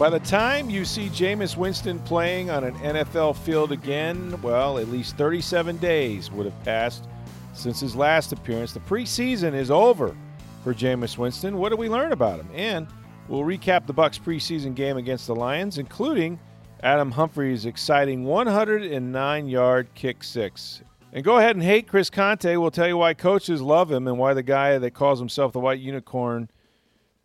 By the time you see Jameis Winston playing on an NFL field again, well, at least 37 days would have passed since his last appearance. The preseason is over for Jameis Winston. What do we learn about him? And we'll recap the Bucs preseason game against the Lions, including Adam Humphries' exciting 109-yard kick six. And go ahead and hate Chris Conte. We'll tell you why coaches love him and why the guy that calls himself the White Unicorn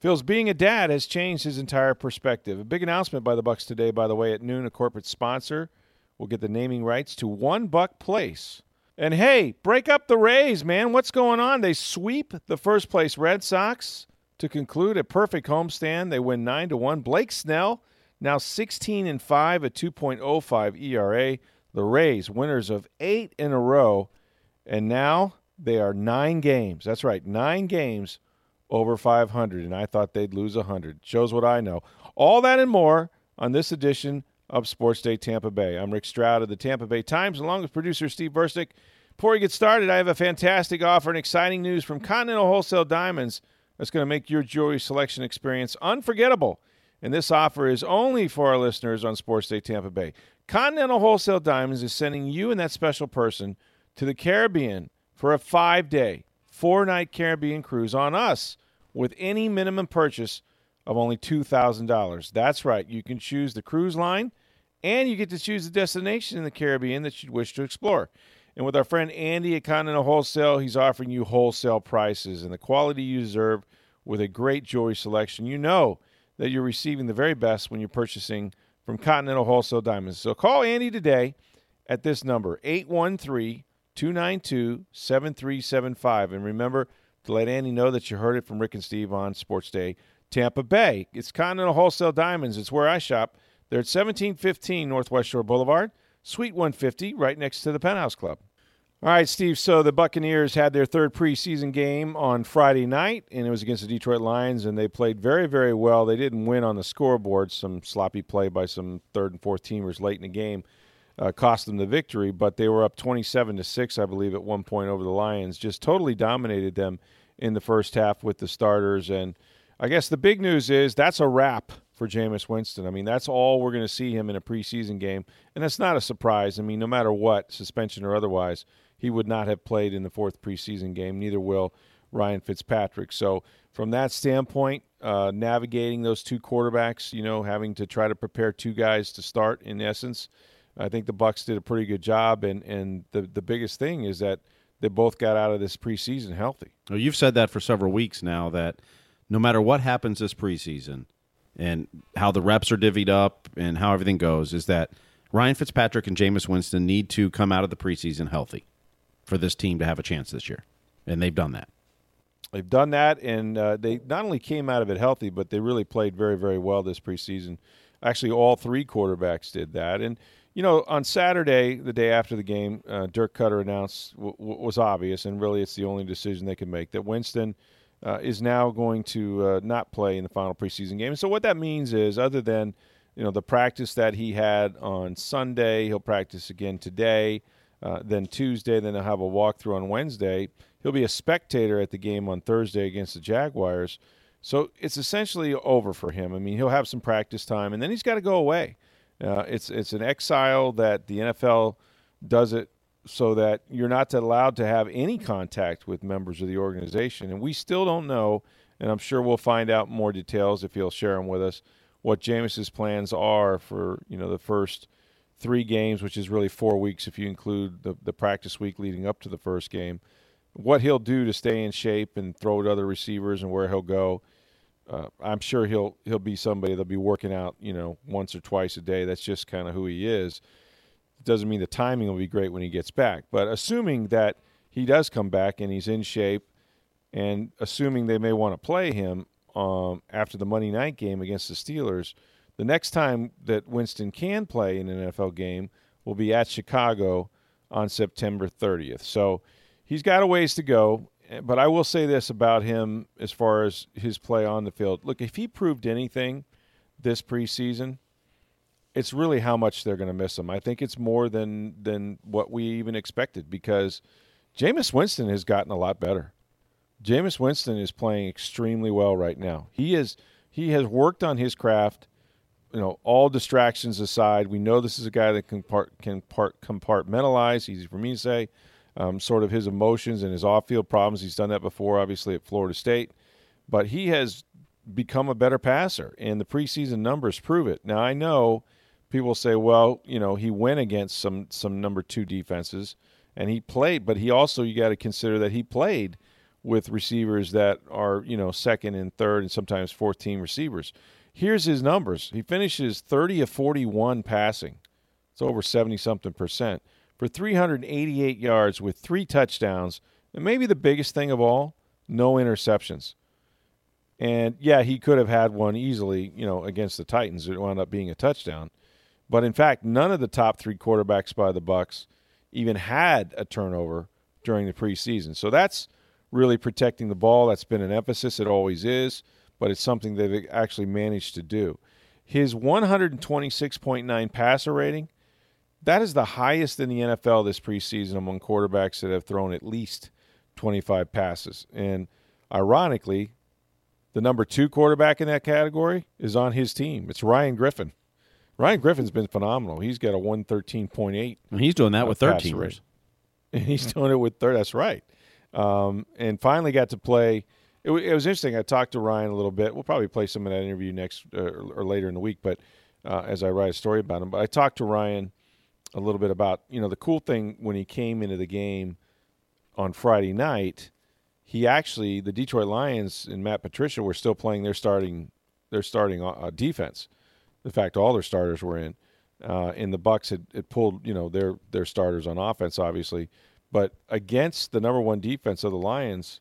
feels being a dad has changed his entire perspective. A big announcement by the Bucs today, by the way, at noon. A corporate sponsor will get the naming rights to One Buc Place. And hey, break up the Rays, man. What's going on? They sweep the first place Red Sox to conclude a perfect homestand. They win nine to one. Blake Snell now 16 and five, a 2.05 ERA. The Rays, winners of eight in a row, and now they are nine games. That's right, nine games over 500, and I thought they'd lose 100. Shows what I know. All that and more on this edition of Sports Day Tampa Bay. I'm Rick Stroud of the Tampa Bay Times, along with producer Steve Burstick. Before we get started, I have a fantastic offer and exciting news from Continental Wholesale Diamonds that's going to make your jewelry selection experience unforgettable. And this offer is only for our listeners on Sports Day Tampa Bay. Continental Wholesale Diamonds is sending you and that special person to the Caribbean for a five day, four night Caribbean cruise on us with any minimum purchase of only $2,000. That's right. You can choose the cruise line and you get to choose the destination in the Caribbean that you'd wish to explore. And with our friend Andy at Continental Wholesale, he's offering you wholesale prices and the quality you deserve with a great jewelry selection. You know that you're receiving the very best when you're purchasing from Continental Wholesale Diamonds. So call Andy today at this number, 813 292 7375. And remember to let Andy know that you heard it from Rick and Steve on Sports Day Tampa Bay. It's Continental Wholesale Diamonds. It's where I shop. They're at 1715 Northwest Shore Boulevard, Suite 150, right next to the Penthouse Club. All right, Steve. So the Buccaneers had their third preseason game on Friday night, and it was against the Detroit Lions, and they played very, very well. They didn't win on the scoreboard. Some sloppy play by some third and fourth teamers late in the game uh, cost them the victory, but they were up 27 to six, I believe, at one point over the Lions. Just totally dominated them in the first half with the starters. And I guess the big news is that's a wrap for Jameis Winston. I mean, that's all we're going to see him in a preseason game, and that's not a surprise. I mean, no matter what, suspension or otherwise he would not have played in the fourth preseason game. Neither will Ryan Fitzpatrick. So, from that standpoint, uh, navigating those two quarterbacks, you know, having to try to prepare two guys to start in essence, I think the Bucs did a pretty good job. And and the the biggest thing is that they both got out of this preseason healthy. Well, you've said that for several weeks now. That no matter what happens this preseason, and how the reps are divvied up and how everything goes, is that Ryan Fitzpatrick and Jameis Winston need to come out of the preseason healthy for this team to have a chance this year, and they've done that. They've done that, and uh, they not only came out of it healthy, but they really played very, very well this preseason. Actually, all three quarterbacks did that, and you know, on Saturday, the day after the game, uh, Dirk Koetter announced w- w- was obvious, and really, it's the only decision they can make that Winston uh, is now going to uh, not play in the final preseason game. And So what that means is, other than you know the practice that he had on Sunday, he'll practice again today. Uh, then Tuesday, then they'll have a walkthrough on Wednesday. He'll be a spectator at the game on Thursday against the Jaguars. So it's essentially over for him. I mean, he'll have some practice time, and then he's got to go away. Uh, it's it's an exile that the NFL does it so that you're not allowed to have any contact with members of the organization, and we still don't know. And I'm sure we'll find out more details if he'll share them with us. What Jameis's plans are for you know the first three games, which is really four weeks if you include the, the practice week leading up to the first game. What he'll do to stay in shape and throw to other receivers and where he'll go. Uh, I'm sure he'll he'll be somebody that'll be working out, you know, once or twice a day. That's just kind of who he is. Doesn't mean the timing will be great when he gets back, but assuming that he does come back and he's in shape And assuming they may want to play him um, after the Monday night game against the Steelers, the next time that Winston can play in an NFL game will be at Chicago on September 30th. So he's got a ways to go. Eh, but I will say this about him as far as his play on the field. Look, if he proved anything this preseason, it's really how much they're going to miss him. I think it's more than than what we even expected because Jameis Winston has gotten a lot better. Jameis Winston is playing extremely well right now. He is he has worked on his craft. You know, all distractions aside, we know this is a guy that can part, can part compartmentalize. Easy for me to say, um, sort of his emotions and his off-field problems. He's done that before, obviously at Florida State, but he has become a better passer, and the preseason numbers prove it. Now I know people say, well, you know, he went against some some number two defenses, and he played, but he also you got to consider that he played with receivers that are you know second and third and sometimes fourth team receivers. Here's his numbers. He finishes 30 of 41 passing. It's over 70 something percent for 388 yards with three touchdowns. And maybe the biggest thing of all, no interceptions. And yeah, he could have had one easily, you know, against the Titans. It wound up being a touchdown. But in fact, none of the top three quarterbacks by the Bucs even had a turnover during the preseason. So that's really protecting the ball. That's been an emphasis. It always is, but it's something they've actually managed to do. His 126.9 passer rating, that is the highest in the NFL this preseason among quarterbacks that have thrown at least 25 passes. And ironically, the number two quarterback in that category is on his team. It's Ryan Griffin. Ryan Griffin's been phenomenal. He's got a 113.8. And he's doing that with third teamers. And he's doing it with third. That's right. Um, and finally got to play. It, it, was interesting. I talked to Ryan a little bit. We'll probably play some of that interview next uh, or later in the week, but uh, as I write a story about him. But I talked to Ryan a little bit about you know the cool thing when he came into the game on Friday night. He actually the Detroit Lions and Matt Patricia were still playing their starting their starting uh, defense. In fact, all their starters were in. Uh, and the Bucs had, had pulled, you know, their their starters on offense, obviously, but against the number one defense of the Lions,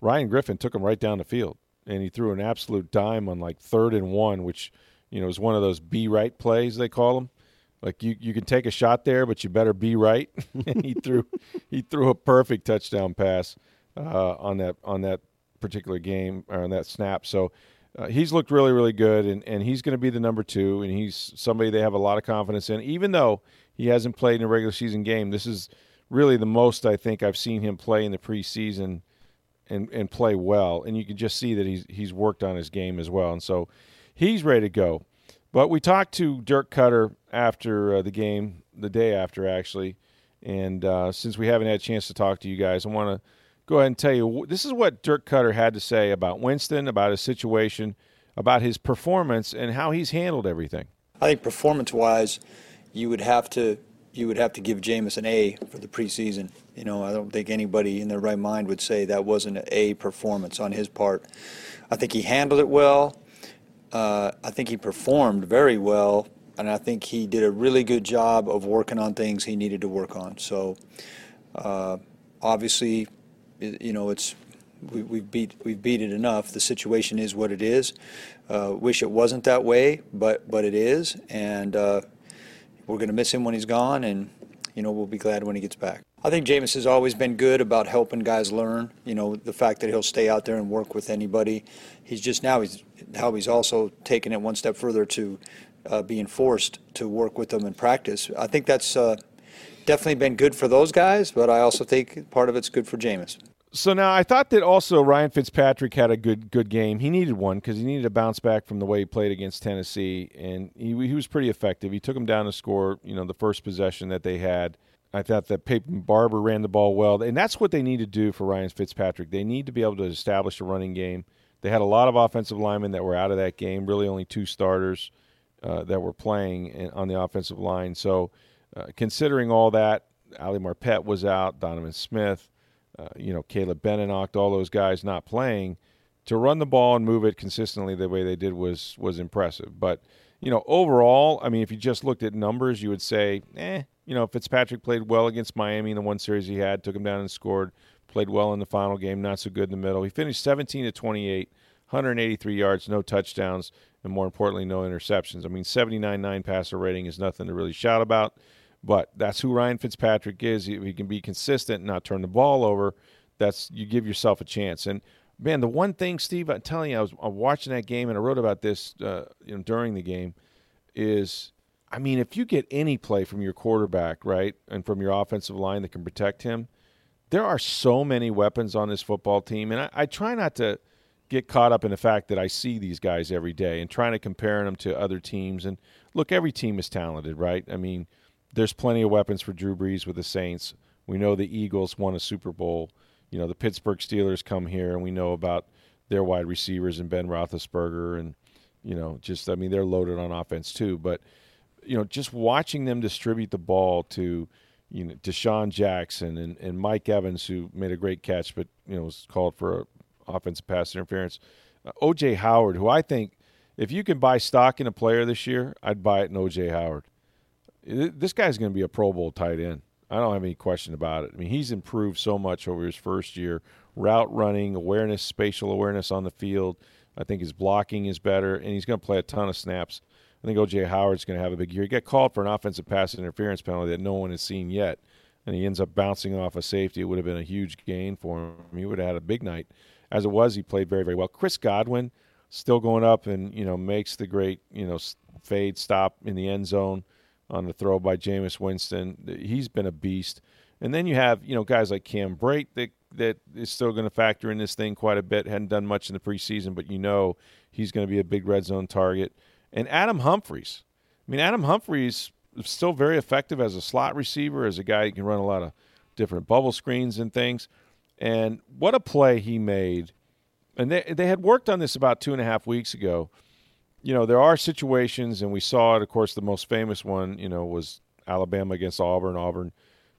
Ryan Griffin took him right down the field, and he threw an absolute dime on like third and one, which you know is one of those be right plays they call them. Like you, you can take a shot there, but you better be right. and he threw he threw a perfect touchdown pass uh, on that on that particular game or on that snap. So uh, he's looked really, really good, and, and he's going to be the number two, and he's somebody they have a lot of confidence in. Even though he hasn't played in a regular season game, this is really the most I think I've seen him play in the preseason and, and play well. And you can just see that he's, he's worked on his game as well. And so he's ready to go. But we talked to Dirk Koetter after uh, the game, the day after, actually. And uh, since we haven't had a chance to talk to you guys, I want to go ahead and tell you this is what Dirk Koetter had to say about Winston, about his situation, about his performance, and how he's handled everything. I think performance-wise, you would have to you would have to give Jameis an A for the preseason. You know, I don't think anybody in their right mind would say that wasn't an A performance on his part. I think he handled it well. Uh, I think he performed very well, and I think he did a really good job of working on things he needed to work on. So, uh, obviously, you know, it's we, we've beat we've beat it enough. The situation is what it is. Uh, wish it wasn't that way, but but it is, and uh, we're going to miss him when he's gone, and you know we'll be glad when he gets back. I think Jameis has always been good about helping guys learn. You know, the fact that he'll stay out there and work with anybody. He's just now he's how he's also taken it one step further to uh, being forced to work with them in practice. I think that's uh, definitely been good for those guys, but I also think part of it's good for Jameis. So now I thought that also Ryan Fitzpatrick had a good good game. He needed one because he needed to bounce back from the way he played against Tennessee, and he, he was pretty effective. He took him down to score. You know, the first possession that they had. I thought that Peyton Barber ran the ball well, and that's what they need to do for Ryan Fitzpatrick. They need to be able to establish a running game. They had a lot of offensive linemen that were out of that game. Really, only two starters uh, that were playing on the offensive line. So, uh, considering all that, Ali Marpet was out, Donovan Smith uh, you know, Caleb Benenoch, all those guys not playing, to run the ball and move it consistently the way they did was was impressive. But you know, overall, I mean, if you just looked at numbers, you would say, eh, you know, Fitzpatrick played well against Miami in the one series he had, took him down and scored. Played well in the final game, not so good in the middle. He finished 17 to 28, 183 yards, no touchdowns, and more importantly, no interceptions. I mean, 79.9 passer rating is nothing to really shout about, but that's who Ryan Fitzpatrick is. If he can be consistent and not turn the ball over, that's you give yourself a chance. And man, the one thing, Steve, I'm telling you, I was, I was watching that game and I wrote about this uh, you know, during the game, is I mean, if you get any play from your quarterback, right, and from your offensive line that can protect him, there are so many weapons on this football team. And I, I try not to get caught up in the fact that I see these guys every day and trying to compare them to other teams. And look, every team is talented, right? I mean, there's plenty of weapons for Drew Brees with the Saints. We know the Eagles won a Super Bowl. You know, the Pittsburgh Steelers come here, and we know about their wide receivers and Ben Roethlisberger, and you know, just I mean, they're loaded on offense too. But you know, just watching them distribute the ball to, you know, DeSean Jackson and, and Mike Evans, who made a great catch, but you know was called for offensive pass interference. Uh, OJ Howard, who I think, if you can buy stock in a player this year, I'd buy it in OJ Howard. This guy's going to be a Pro Bowl tight end. I don't have any question about it. I mean, he's improved so much over his first year. Route running, awareness, spatial awareness on the field. I think his blocking is better, and he's going to play a ton of snaps. I think OJ Howard's going to have a big year. He got called for an offensive pass interference penalty that no one has seen yet, and he ends up bouncing off a safety. It would have been a huge gain for him. He would have had a big night. As it was, he played very, very well. Chris Godwin still going up and you know makes the great you know fade stop in the end zone on the throw by Jameis Winston. He's been a beast. And then you have you know guys like Cam Brate that that is still going to factor in this thing quite a bit. Hadn't done much in the preseason, but you know he's going to be a big red zone target and Adam Humphries. I mean, Adam Humphries is still very effective as a slot receiver, as a guy who can run a lot of different bubble screens and things. And what a play he made. And they, they had worked on this about two and a half weeks ago. You know, there are situations, and we saw it, of course, the most famous one, you know, was Alabama against Auburn. Auburn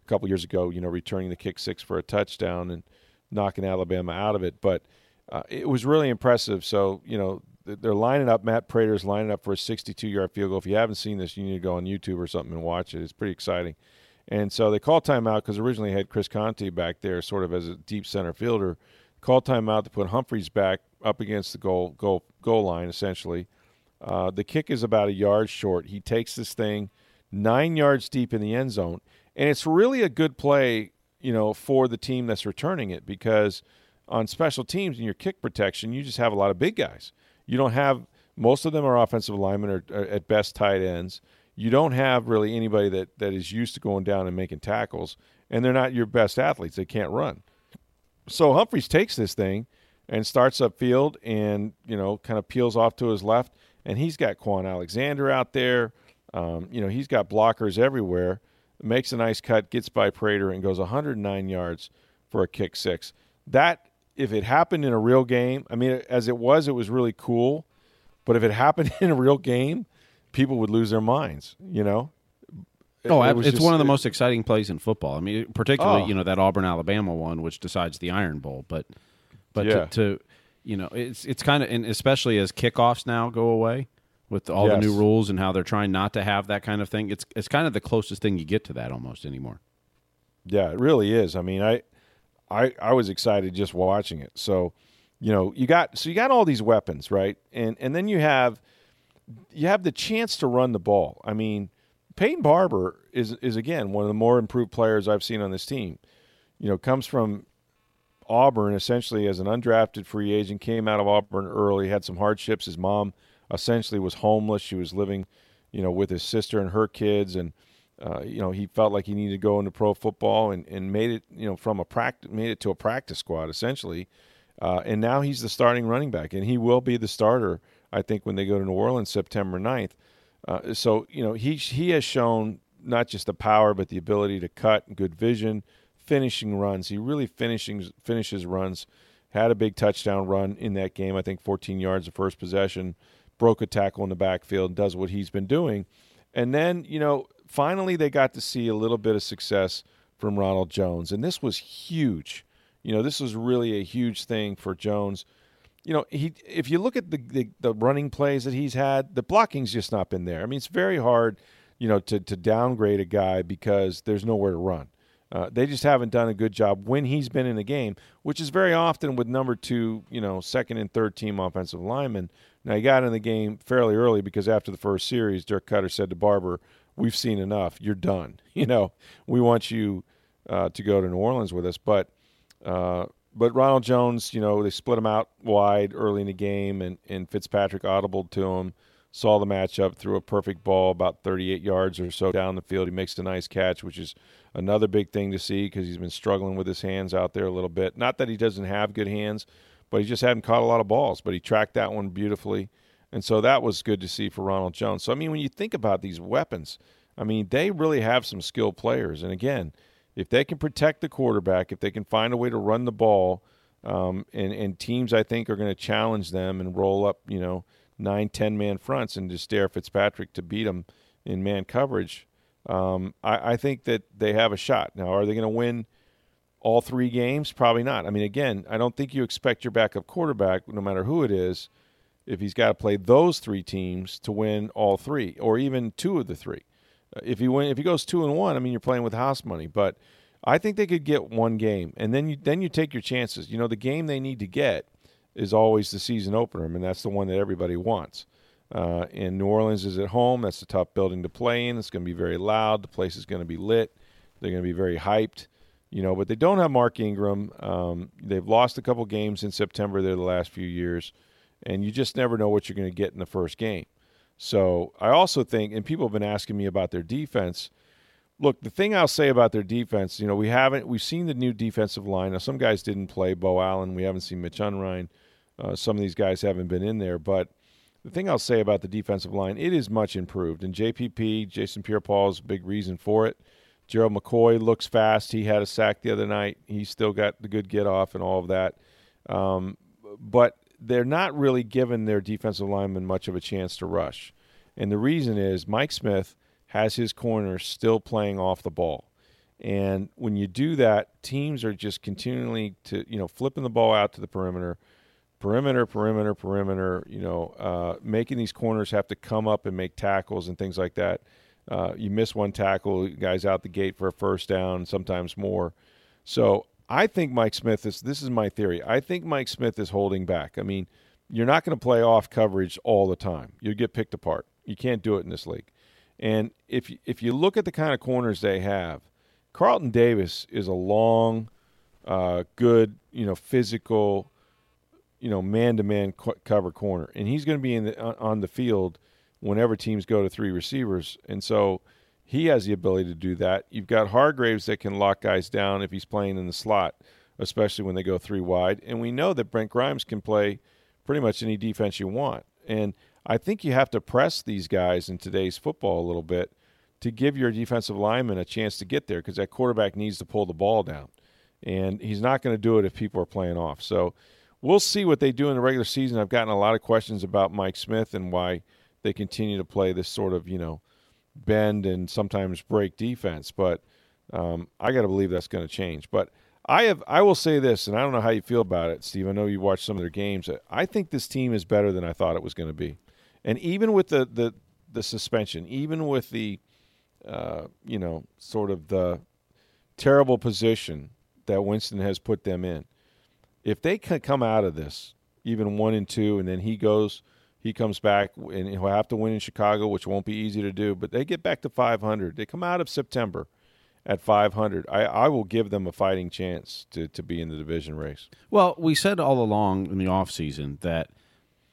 a couple years ago, you know, returning the kick six for a touchdown and knocking Alabama out of it. But uh, it was really impressive. So, you know, they're lining up. Matt Prater's lining up for a 62-yard field goal. If you haven't seen this, you need to go on YouTube or something and watch it. It's pretty exciting. And so they call timeout because originally had Chris Conte back there, sort of as a deep center fielder. Call timeout to put Humphries back up against the goal goal goal line, essentially. Uh, the kick is about a yard short. He takes this thing nine yards deep in the end zone, and it's really a good play, you know, for the team that's returning it because on special teams and your kick protection, you just have a lot of big guys. You don't have most of them are offensive linemen or, or at best tight ends. You don't have really anybody that, that is used to going down and making tackles, and they're not your best athletes. They can't run. So Humphries takes this thing and starts upfield and, you know, kind of peels off to his left. And he's got Kwon Alexander out there. Um, you know, he's got blockers everywhere. Makes a nice cut, gets by Prater, and goes 109 yards for a kick six. That if it happened in a real game, I mean, as it was, it was really cool. But if it happened in a real game, people would lose their minds. You know. Oh, it it's just, one of the most exciting plays in football. I mean, particularly oh. you know that Auburn Alabama one, which decides the Iron Bowl. But but yeah. to, to, you know, it's it's kind of and especially as kickoffs now go away with all yes. the new rules and how they're trying not to have that kind of thing. It's it's kind of the closest thing you get to that almost anymore. Yeah, it really is. I mean, I I I was excited just watching it. So, you know, you got so you got all these weapons, right? And and then you have you have the chance to run the ball. I mean, Peyton Barber is is again one of the more improved players I've seen on this team. You know, comes from Auburn essentially as an undrafted free agent, came out of Auburn early, had some hardships. His mom essentially was homeless. She was living, you know, with his sister and her kids and uh, you know, he felt like he needed to go into pro football and, and made it, you know, from a practice, made it to a practice squad essentially. Uh, and now he's the starting running back, and he will be the starter, I think, when they go to New Orleans September 9th. Uh, so, you know, he, he has shown not just the power, but the ability to cut, and good vision, finishing runs. He really finishing, finishes runs. Had a big touchdown run in that game, I think 14 yards of first possession, broke a tackle in the backfield, does what he's been doing. And then, you know, finally they got to see a little bit of success from Ronald Jones, and this was huge. You know, this was really a huge thing for Jones. You know, he if you look at the, the, the running plays that he's had, the blocking's just not been there. I mean, it's very hard, you know, to to downgrade a guy because there's nowhere to run. Uh, they just haven't done a good job when he's been in the game, which is very often with number two, you know, second and third team offensive linemen. Now he got in the game fairly early because after the first series, Dirk Koetter said to Barber, "We've seen enough. You're done. You know, we want you uh, to go to New Orleans with us." But uh, but Ronald Jones, you know, they split him out wide early in the game, and and Fitzpatrick audible to him saw the matchup, threw a perfect ball about 38 yards or so down the field. He makes a nice catch, which is another big thing to see because he's been struggling with his hands out there a little bit. Not that he doesn't have good hands, but he just hadn't caught a lot of balls. But he tracked that one beautifully. And so that was good to see for Ronald Jones. So, I mean, when you think about these weapons, I mean, they really have some skilled players. And again, if they can protect the quarterback, if they can find a way to run the ball, um, and, and teams, I think, are going to challenge them and roll up, you know, nine, ten man fronts and just dare Fitzpatrick to beat them in man coverage, um, I, I, think that they have a shot. Now, are they going to win all three games? Probably not. I mean, again, I don't think you expect your backup quarterback, no matter who it is, if he's got to play those three teams to win all three or even two of the three. Uh, if he win, if he goes two and one, I mean, you're playing with house money. But I think they could get one game, and then you then you take your chances. You know, the game they need to get is always the season opener. I mean, that's the one that everybody wants. Uh, and New Orleans is at home. That's a tough building to play in. It's going to be very loud. The place is going to be lit. They're going to be very hyped, you know. But they don't have Mark Ingram. Um, they've lost a couple games in September there the last few years, and you just never know what you're going to get in the first game. So I also think, and people have been asking me about their defense. Look, the thing I'll say about their defense, you know, we haven't we've seen the new defensive line. Now, some guys didn't play. Beau Allen, we haven't seen Mitch Unrein. Uh, some of these guys haven't been in there, but the thing I'll say about the defensive line, it is much improved. And JPP, Jason Pierre-Paul is a big reason for it. Gerald McCoy looks fast. He had a sack the other night. He still got the good get off and all of that. Um, but they're not really giving their defensive linemen much of a chance to rush. And the reason is Mike Smith has his corners still playing off the ball. And when you do that, teams are just continually to, you know, flipping the ball out to the perimeter – perimeter, perimeter, perimeter. You know, uh, making these corners have to come up and make tackles and things like that. Uh, you miss one tackle, guys out the gate for a first down, sometimes more. So I think Mike Smith is. This is my theory. I think Mike Smith is holding back. I mean, you're not going to play off coverage all the time. You get picked apart. You can't do it in this league. And if you, if you look at the kind of corners they have, Carlton Davis is a long, uh, good, you know, physical you know man to man cover corner, and he's going to be in the, on the field whenever teams go to three receivers, and so he has the ability to do that. You've got Hargreaves that can lock guys down if he's playing in the slot, especially when they go three wide, and we know that Brent Grimes can play pretty much any defense you want, and I think you have to press these guys in today's football a little bit to give your defensive lineman a chance to get there because that quarterback needs to pull the ball down. And he's not going to do it if people are playing off. So we'll see what they do in the regular season. I've gotten a lot of questions about Mike Smith and why they continue to play this sort of, you know, bend and sometimes break defense. But um, I got to believe that's going to change. But I have, I will say this, and I don't know how you feel about it, Steve. I know you watched some of their games. I think this team is better than I thought it was going to be, and even with the the, the suspension, even with the, uh, you know, sort of the terrible position that Winston has put them in, if they can come out of this even one and two, and then he goes, he comes back, and he'll have to win in Chicago, which won't be easy to do. But they get back to 500. They come out of September at 500. I, I will give them a fighting chance to, to be in the division race. Well, we said all along in the offseason that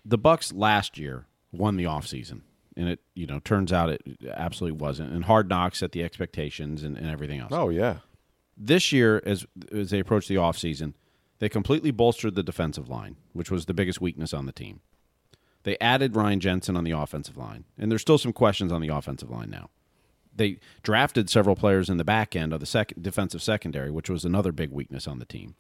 the Bucs last year won the offseason. And it, you know, turns out it absolutely wasn't. And hard knocks at the expectations and, and everything else. Oh, yeah. This year, as as they approach the offseason – they completely bolstered the defensive line, which was the biggest weakness on the team. They added Ryan Jensen on the offensive line, and there's still some questions on the offensive line now. They drafted several players in the back end of the second defensive secondary, which was another big weakness on the team.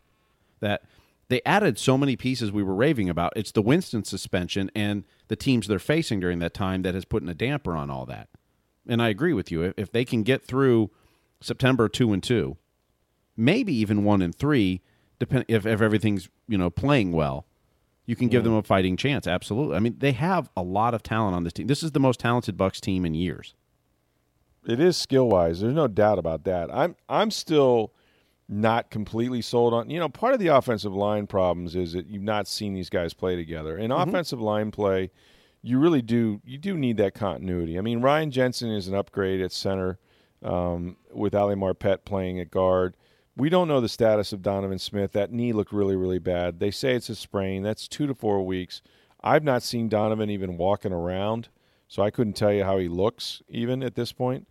That they added so many pieces we were raving about. It's the Winston suspension and the teams they're facing during that time that has put in a damper on all that. And I agree with you. If they can get through September two and two, maybe even one and three, depend if, if everything's you know playing well, you can give them a fighting chance. Absolutely. I mean, they have a lot of talent on this team. This is the most talented Bucs team in years. It is skill wise. There's no doubt about that. I'm I'm still not completely sold on. You know, part of the offensive line problems is that you've not seen these guys play together. In mm-hmm. offensive line play, you really do you do need that continuity. I mean, Ryan Jensen is an upgrade at center um, with Ali Marpet playing at guard. We don't know the status of Donovan Smith. That knee looked really, really bad. They say it's a sprain. That's two to four weeks. I've not seen Donovan even walking around, so I couldn't tell you how he looks even at this point.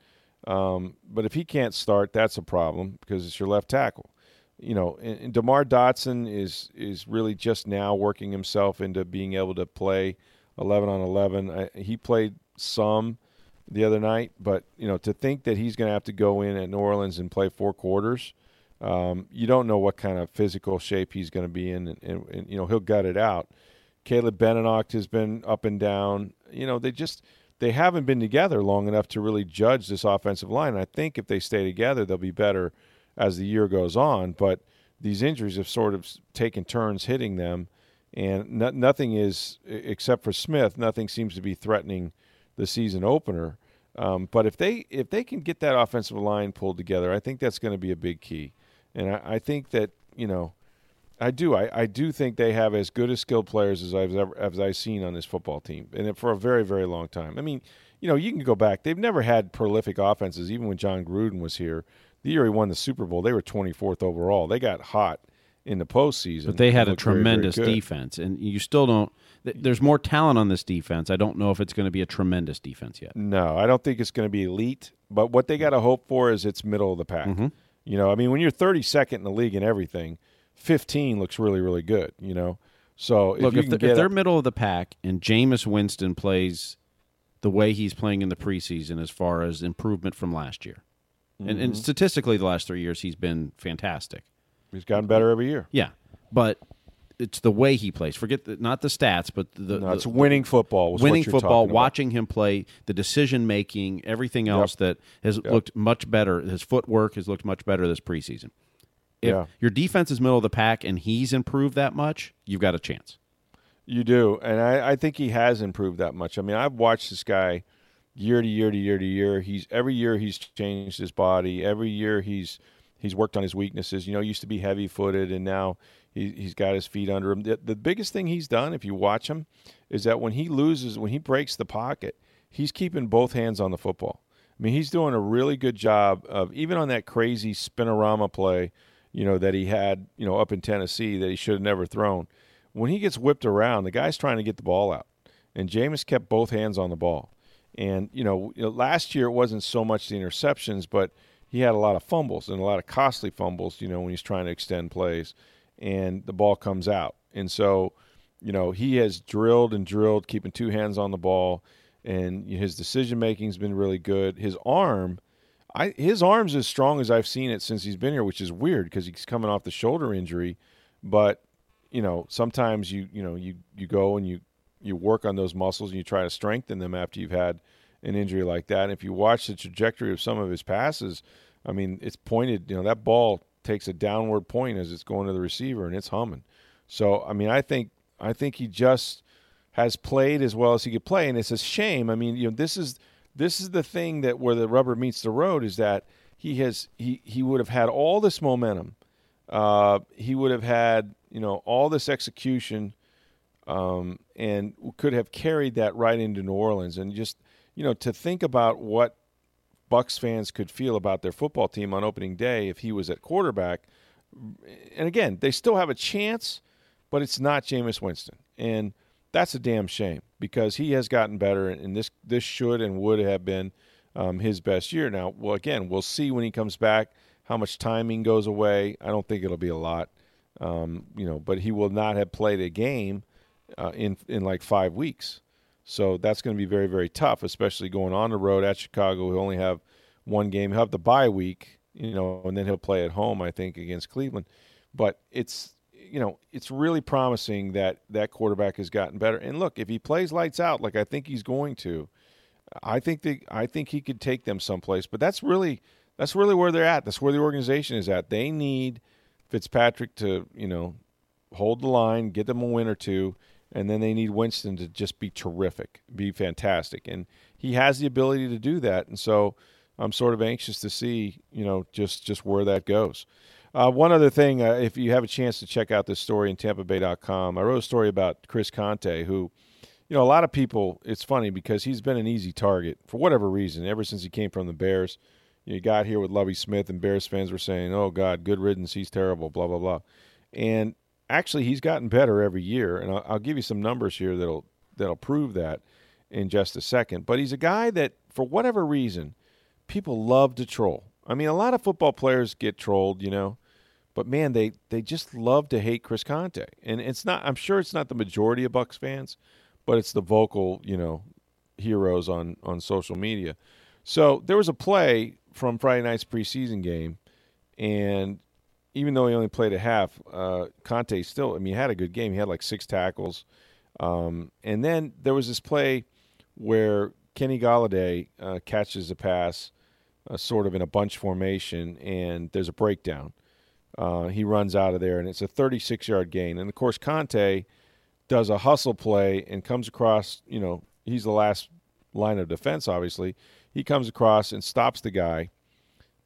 Um, but if he can't start, that's a problem because it's your left tackle. You know, and, and Demar Dotson is is really just now working himself into being able to play 11 on 11. I, he played some the other night, but you know, to think that he's going to have to go in at New Orleans and play four quarters, um, you don't know what kind of physical shape he's going to be in, and, and, and, you know he'll gut it out. Caleb Benenoch has been up and down. You know, they just they haven't been together long enough to really judge this offensive line. I think if they stay together, they'll be better as the year goes on. But these injuries have sort of taken turns hitting them, and no, nothing is except for Smith. Nothing seems to be threatening the season opener. Um, but if they if they can get that offensive line pulled together, I think that's going to be a big key. And I, I, think that you know, I do I, I do think they have as good as skilled players as I've ever as I've seen on this football team, and for a very very long time. I mean, you know, you can go back; they've never had prolific offenses. Even when Jon Gruden was here, the year he won the Super Bowl, they were 24th overall. They got hot in the postseason. But they had a tremendous very, very defense, and you still don't. There's more talent on this defense. I don't know if it's going to be a tremendous defense yet. No, I don't think it's going to be elite. But what they got to hope for is it's middle of the pack. Mm-hmm. You know, I mean, when you're 32nd in the league and everything, 15 looks really, really good. You know, so if look if, the, if they're middle of the pack and Jameis Winston plays the way he's playing in the preseason, as far as improvement from last year, mm-hmm. and, and mm-hmm. statistically, the last three years he's been fantastic. He's gotten better every year. Yeah, but it's the way he plays. Forget the, not the stats, but the, no, it's the, winning football. Winning football, watching him play, the decision making, everything else yep. that has yep. looked much better. His footwork has looked much better this preseason. If yeah. your defense is middle of the pack and he's improved that much, you've got a chance. You do, and I, I think he has improved that much. I mean, I've watched this guy year to year to year to year. He's every year he's changed his body. Every year he's he's worked on his weaknesses. You know, he used to be heavy footed, and now he, he's got his feet under him. The, the biggest thing he's done, if you watch him, is that when he loses, when he breaks the pocket, he's keeping both hands on the football. I mean, he's doing a really good job of even on that crazy spinorama play, you know, that he had, you know, up in Tennessee that he should have never thrown. When he gets whipped around, the guy's trying to get the ball out, and Jameis kept both hands on the ball. And you know, last year it wasn't so much the interceptions, but he had a lot of fumbles and a lot of costly fumbles. You know, when he's trying to extend plays and the ball comes out. And so, you know, he has drilled and drilled, keeping two hands on the ball, and his decision making has been really good. His arm, I his arm's as strong as I've seen it since he's been here, which is weird because he's coming off the shoulder injury. But you know, sometimes you you know you you go and you you work on those muscles and you try to strengthen them after you've had an injury like that. And if you watch the trajectory of some of his passes, I mean, it's pointed. You know, that ball takes a downward point as it's going to the receiver and it's humming. So I mean, I think I think he just has played as well as he could play, and it's a shame. I mean, you know, this is this is the thing that where the rubber meets the road is that he has he he would have had all this momentum. Uh, he would have had you know all this execution, um, and could have carried that right into New Orleans. And just you know to think about what Bucs fans could feel about their football team on opening day if he was at quarterback. And again, they still have a chance, but it's not Jameis Winston, and that's a damn shame because he has gotten better, and this this should and would have been um, his best year. Now, well, again, we'll see when he comes back how much timing goes away. I don't think it'll be a lot, um, you know, but he will not have played a game uh, in in like five weeks. So that's going to be very, very tough, especially going on the road at Chicago. He'll only have one game. He'll have the bye week, you know, and then he'll play at home, I think, against Cleveland. But it's, you know, it's really promising that that quarterback has gotten better. And look, if he plays lights out like I think he's going to, I think that I think he could take them someplace. But that's really that's really where they're at. That's where the organization is at. They need Fitzpatrick to, you know, hold the line, get them a win or two and then they need Winston to just be terrific, be fantastic, and he has the ability to do that. And so, I'm sort of anxious to see, you know, just just where that goes. Uh, one other thing, uh, if you have a chance to check out this story in TampaBay.com, I wrote a story about Chris Conte, who, you know, a lot of people. It's funny because he's been an easy target for whatever reason ever since he came from the Bears. You got here with Lovie Smith, and Bears fans were saying, "Oh God, good riddance. He's terrible." Blah blah blah. And actually, he's gotten better every year. And I'll, I'll give you some numbers here that'll that'll prove that in just a second. But he's a guy that, for whatever reason, people love to troll. I mean, a lot of football players get trolled, you know, but man, they they just love to hate Chris Conte. And it's not. I'm sure it's not the majority of Bucs fans, but it's the vocal, you know, heroes on on social media. So there was a play from Friday night's preseason game, and even though he only played a half, uh, Conte still, I mean, he had a good game. He had like six tackles. Um, and then there was this play where Kenny Golladay uh, catches a pass, uh, sort of in a bunch formation, and there's a breakdown. Uh, he runs out of there, and it's a 36 yard gain. And of course, Conte does a hustle play and comes across, you know, he's the last line of defense, obviously he comes across and stops the guy,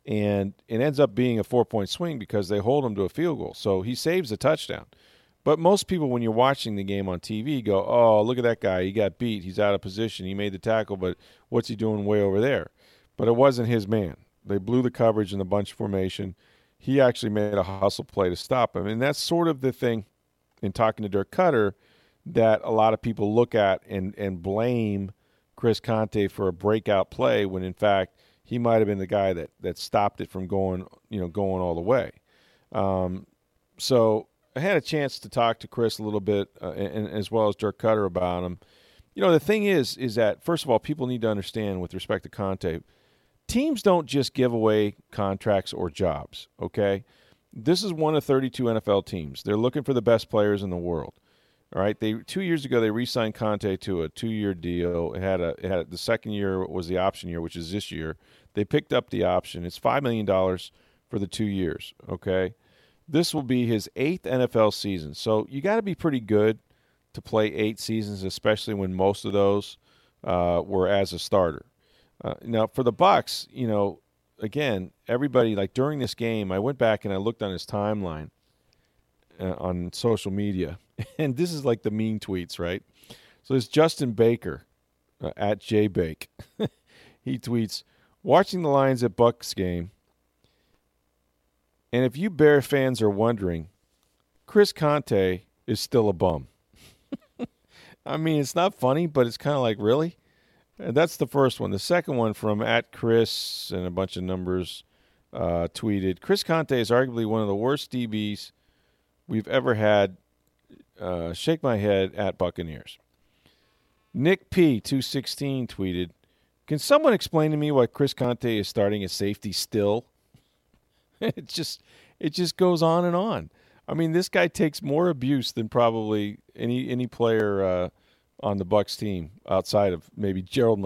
and it ends up being a four point swing because they hold him to a field goal. So he saves a touchdown. But most people, when you're watching the game on TV, go, "Oh, look at that guy! He got beat. He's out of position. He made the tackle, but what's he doing way over there?" But it wasn't his man. They blew the coverage in the bunch formation. He actually made a hustle play to stop him, and that's sort of the thing. In talking to Dirk Koetter, that a lot of people look at and and blame Chris Conte for a breakout play when in fact he might have been the guy that that stopped it from going you know going all the way. Um, so I had a chance to talk to Chris a little bit, uh, and, and, as well as Dirk Koetter about him. You know, the thing is, is that first of all, people need to understand with respect to Conte, teams don't just give away contracts or jobs. Okay, this is one of 32 NFL teams. They're looking for the best players in the world. All right, they two years ago they re-signed Conte to a two-year deal. It had a it had the second year was the option year, which is this year. They picked up the option. It's five million dollars for the two years. Okay, this will be his eighth NFL season. So you got to be pretty good to play eight seasons, especially when most of those uh, were as a starter. Uh, now for the Bucs, you know, again, everybody like during this game, I went back and I looked on his timeline uh, on social media and this is like the mean tweets, right? So it's Justin Baker uh, at JBake. he tweets, watching the Lions at Bucks game. And if you Bear fans are wondering, Chris Conte is still a bum. I mean, it's not funny, but it's kind of like, really? And that's the first one. The second one from at Chris and a bunch of numbers uh, tweeted Chris Conte is arguably one of the worst DBs we've ever had uh, shake my head at Buccaneers. Nick P two sixteen tweeted, "Can someone explain to me why Chris Conte is starting at safety still?" it just it just goes on and on. I mean, this guy takes more abuse than probably any any player uh, on the Bucs team outside of maybe Gerald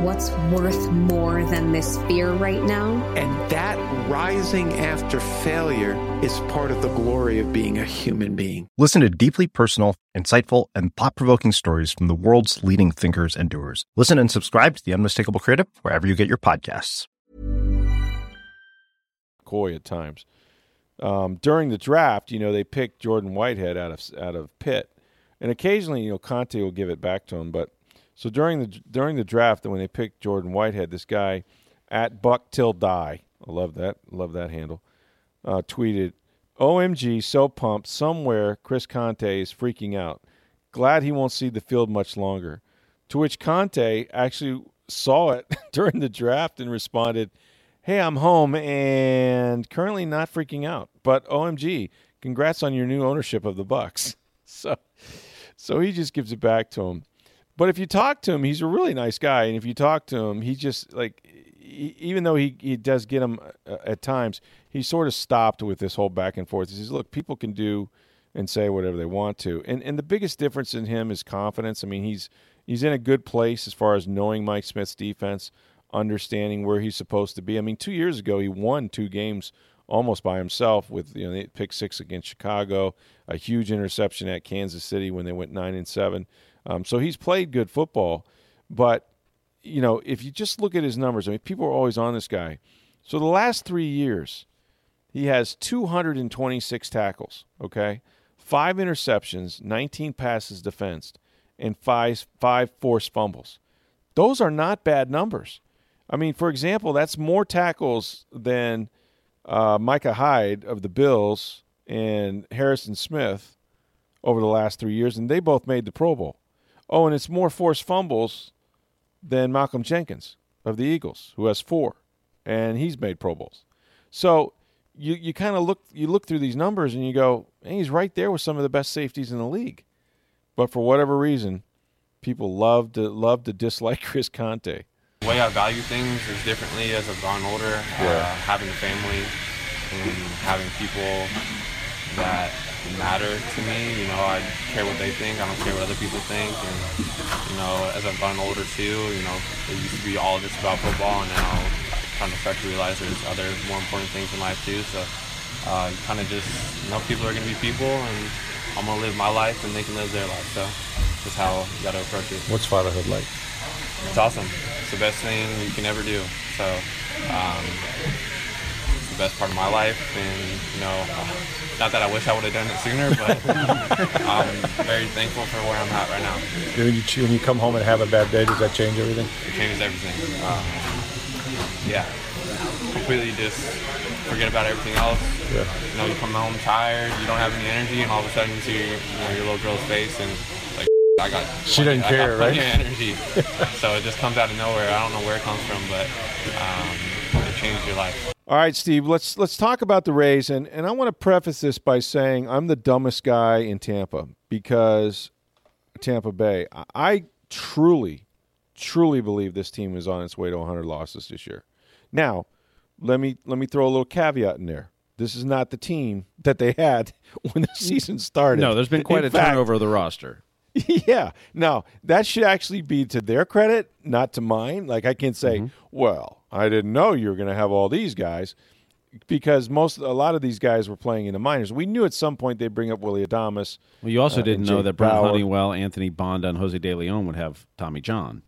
What's worth more than this fear right now? And that rising after failure is part of the glory of being a human being. Listen to deeply personal, insightful, and thought provoking stories from the world's leading thinkers and doers. Listen and subscribe to The Unmistakable Creative wherever you get your podcasts. Coy at times. Um, during the draft, you know, they picked Jordan Whitehead out of out of Pitt, and occasionally, you know, Conte will give it back to him. But so during the during the draft, when they picked Jordan Whitehead, this guy at Buck Till Die, I love that, love that handle, uh, tweeted, "OMG, so pumped! Somewhere Chris Conte is freaking out. Glad he won't see the field much longer." To which Conte actually saw it during the draft and responded, "Hey, I'm home and currently not freaking out, but OMG, congrats on your new ownership of the Bucs." So, so he just gives it back to him. But if you talk to him, he's a really nice guy, and if you talk to him, he just like, he, even though he he does get him uh, at times, he sort of stopped with this whole back and forth. He says, "Look, people can do." And say whatever they want to, and and the biggest difference in him is confidence. I mean, he's he's in a good place as far as knowing Mike Smith's defense. understanding where he's supposed to be. I mean, two years ago he won two games almost by himself with you know picked six against Chicago, a huge interception at Kansas City when they went nine and seven. Um, so he's played good football, but you know if you just look at his numbers, I mean people are always on this guy. So the last three years, he has 226 tackles. Okay, five interceptions, 19 passes defensed, and five five forced fumbles. Those are not bad numbers. I mean, for example, that's more tackles than uh, Micah Hyde of the Bills and Harrison Smith over the last three years, and they both made the Pro Bowl. Oh, and it's more forced fumbles than Malcolm Jenkins of the Eagles, who has four, and he's made Pro Bowls. So you you kind of look you look through these numbers and you go, hey, he's right there with some of the best safeties in the league. But for whatever reason, people love to love to dislike Chris Conte. The way I value things is differently as I've gotten older. Yeah. Uh, having a family and having people that matter to me. You know, I care what they think. I don't care what other people think. And you know, as I've gotten older too, you know, it used to be all just about football, and now I kind of start to realize there's other more important things in life too. So uh, kind of just you know, people are gonna be people, and I'm gonna live my life, and they can live their life. So just how you gotta approach it. What's fatherhood like? It's awesome. It's the best thing you can ever do. So, um, it's the best part of my life, and you know, not that I wish I would have done it sooner, but I'm very thankful for where I'm at right now. When you, when you come home and have a bad day, does that change everything? It changes everything. Um, yeah, completely just forget about everything else. Yeah. You know, you come home tired, you don't have any energy, and all of a sudden you see your, you know, your little girl's face, and like I got. She plenty- didn't I got care, right? energy. so it just comes out of nowhere. I don't know where it comes from, but um, it changes your life. All right, Steve. Let's let's talk about the Rays, and and I want to preface this by saying I'm the dumbest guy in Tampa because Tampa Bay. I, truly, truly believe this team is on its way to 100 losses this year. Now, let me let me throw a little caveat in there. This is not the team that they had when the season started. No, there's been quite In a fact, turnover of the roster. yeah. No, that should actually be to their credit, not to mine. Like I can't say, well, I didn't know you were going to have all these guys because most a lot of these guys were playing in the minors. We knew at some point they'd bring up Willy Adames. Well, you also uh, didn't know Jake that Brent Bauer. Honeywell, Anthony Banda, and Jose De Leon would have Tommy John.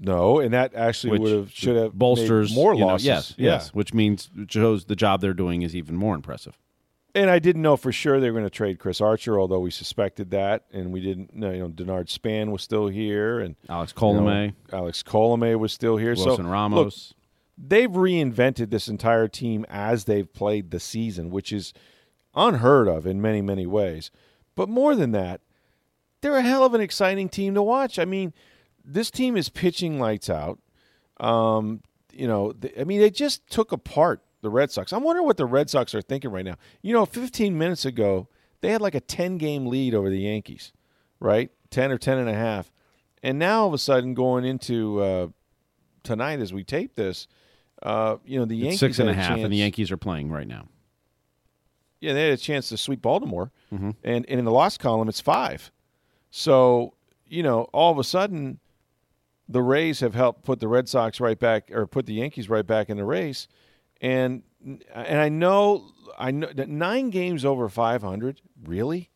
No, and that actually would have should have bolsters made more you know, losses. yes, Yeah. yes, which means shows the job they're doing is even more impressive. And I didn't know for sure they were going to trade Chris Archer, although we suspected that, and we didn't. know, You know, Denard Span was still here, and Alex you know, Alex Colomé was still here. Wilson so, Ramos. Look, they've reinvented this entire team as they've played the season, which is unheard of in many, many ways. But more than that, they're a hell of an exciting team to watch. I mean, this team is pitching lights out. Um, you know, th- I mean, they just took apart the Red Sox. I'm wondering what the Red Sox are thinking right now. You know, 15 minutes ago, they had like a 10 game lead over the Yankees, right? 10 or 10 and a half. And now all of a sudden, going into uh, tonight as we tape this, uh, you know, the Yankees It's six and a had half, and the Yankees are playing right now. yeah, they had a chance to sweep Baltimore, Mm-hmm. and, and in the loss column, it's five. So you know, all of a sudden, the Rays have helped put the Red Sox right back, or put the Yankees right back in the race, and and I know I know that nine games over five hundred, really,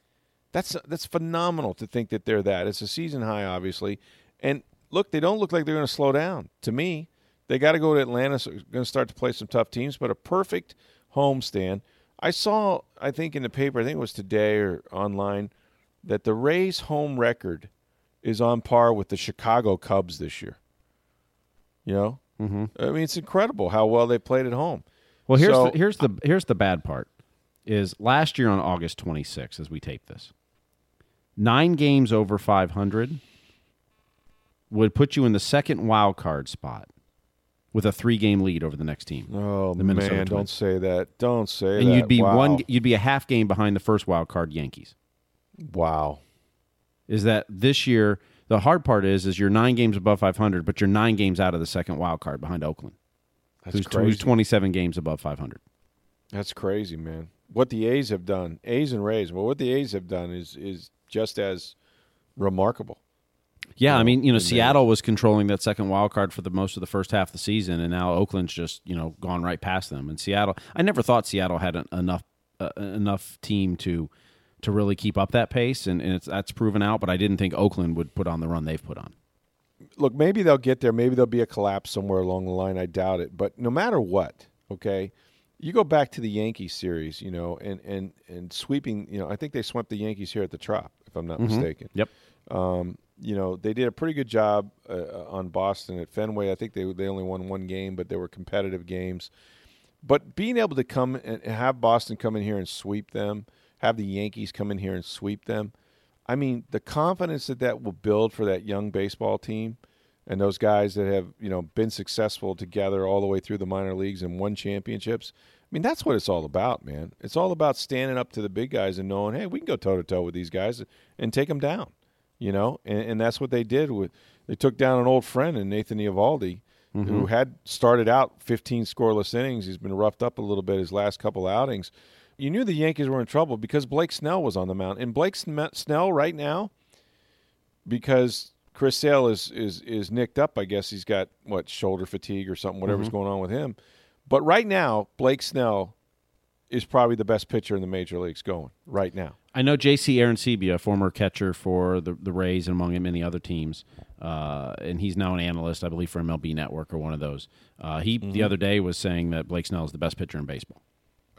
that's that's phenomenal to think that they're that. It's a season high, obviously, and look, they don't look like they're going to slow down. To me, they got to go to Atlanta. So going to start to play some tough teams, but a perfect homestand. I saw, I think in the paper, I think it was today or online, that the Rays' home record is on par with the Chicago Cubs this year. You know, mm-hmm. I mean, it's incredible how well they played at home. Well, here's So- the, here's the here's the bad part. Is last year on August 26th, as we tape this, nine games over 500 would put you in the second wild card spot with a three game lead over the next team. Oh the Minnesota man, don't say that. Don't say and that. And you'd be Wow. one you'd be a half game behind the first wild card Yankees. Wow. Is that this year the hard part is is you're 9 games above 500 but you're 9 games out of the second wild card behind Oakland. That's who's, crazy. who's 27 games above 500. That's crazy, man. What the A's have done, A's and Rays, well, what the A's have done is is just as remarkable. Yeah, I mean, you know, Seattle was controlling that second wild card for the most of the first half of the season, and now Oakland's just you know gone right past them. And Seattle, I never thought Seattle had an, enough uh, enough team to to really keep up that pace, and, and it's that's proven out. But I didn't think Oakland would put on the run they've put on. look, maybe they'll get there. Maybe there'll be a collapse somewhere along the line. I doubt it. But no matter what, okay, you go back to the Yankees series, you know, and and and sweeping. You know, I think they swept the Yankees here at the Trop, if I'm not Mhm. mistaken. Yep. Um, you know, they did a pretty good job uh, on Boston at Fenway. I think they they only won one game, but they were competitive games. But being able to come and have Boston come in here and sweep them, have the Yankees come in here and sweep them, I mean, the confidence that that will build for that young baseball team and those guys that have, you know, been successful together all the way through the minor leagues and won championships. I mean, that's what it's all about, man. It's all about standing up to the big guys and knowing, hey, we can go toe to toe with these guys and take them down, you know? And, and that's what they did with they took down an old friend in Nathan Eovaldi, who Mhm. had started out 15 scoreless innings. He's been roughed up a little bit his last couple outings. You knew the Yankees were in trouble because Blake Snell was on the mound. And Blake Snell right now, because Chris Sale is, is is nicked up, I guess he's got what shoulder fatigue or something, whatever's Mhm. going on with him. But right now, Blake Snell is probably the best pitcher in the major leagues going right now. I know J.C. Arencibia, former catcher for the the Rays and among many other teams, uh, and he's now an analyst, I believe, for MLB Network or one of those. Uh, he the Mhm. other day was saying that Blake Snell is the best pitcher in baseball.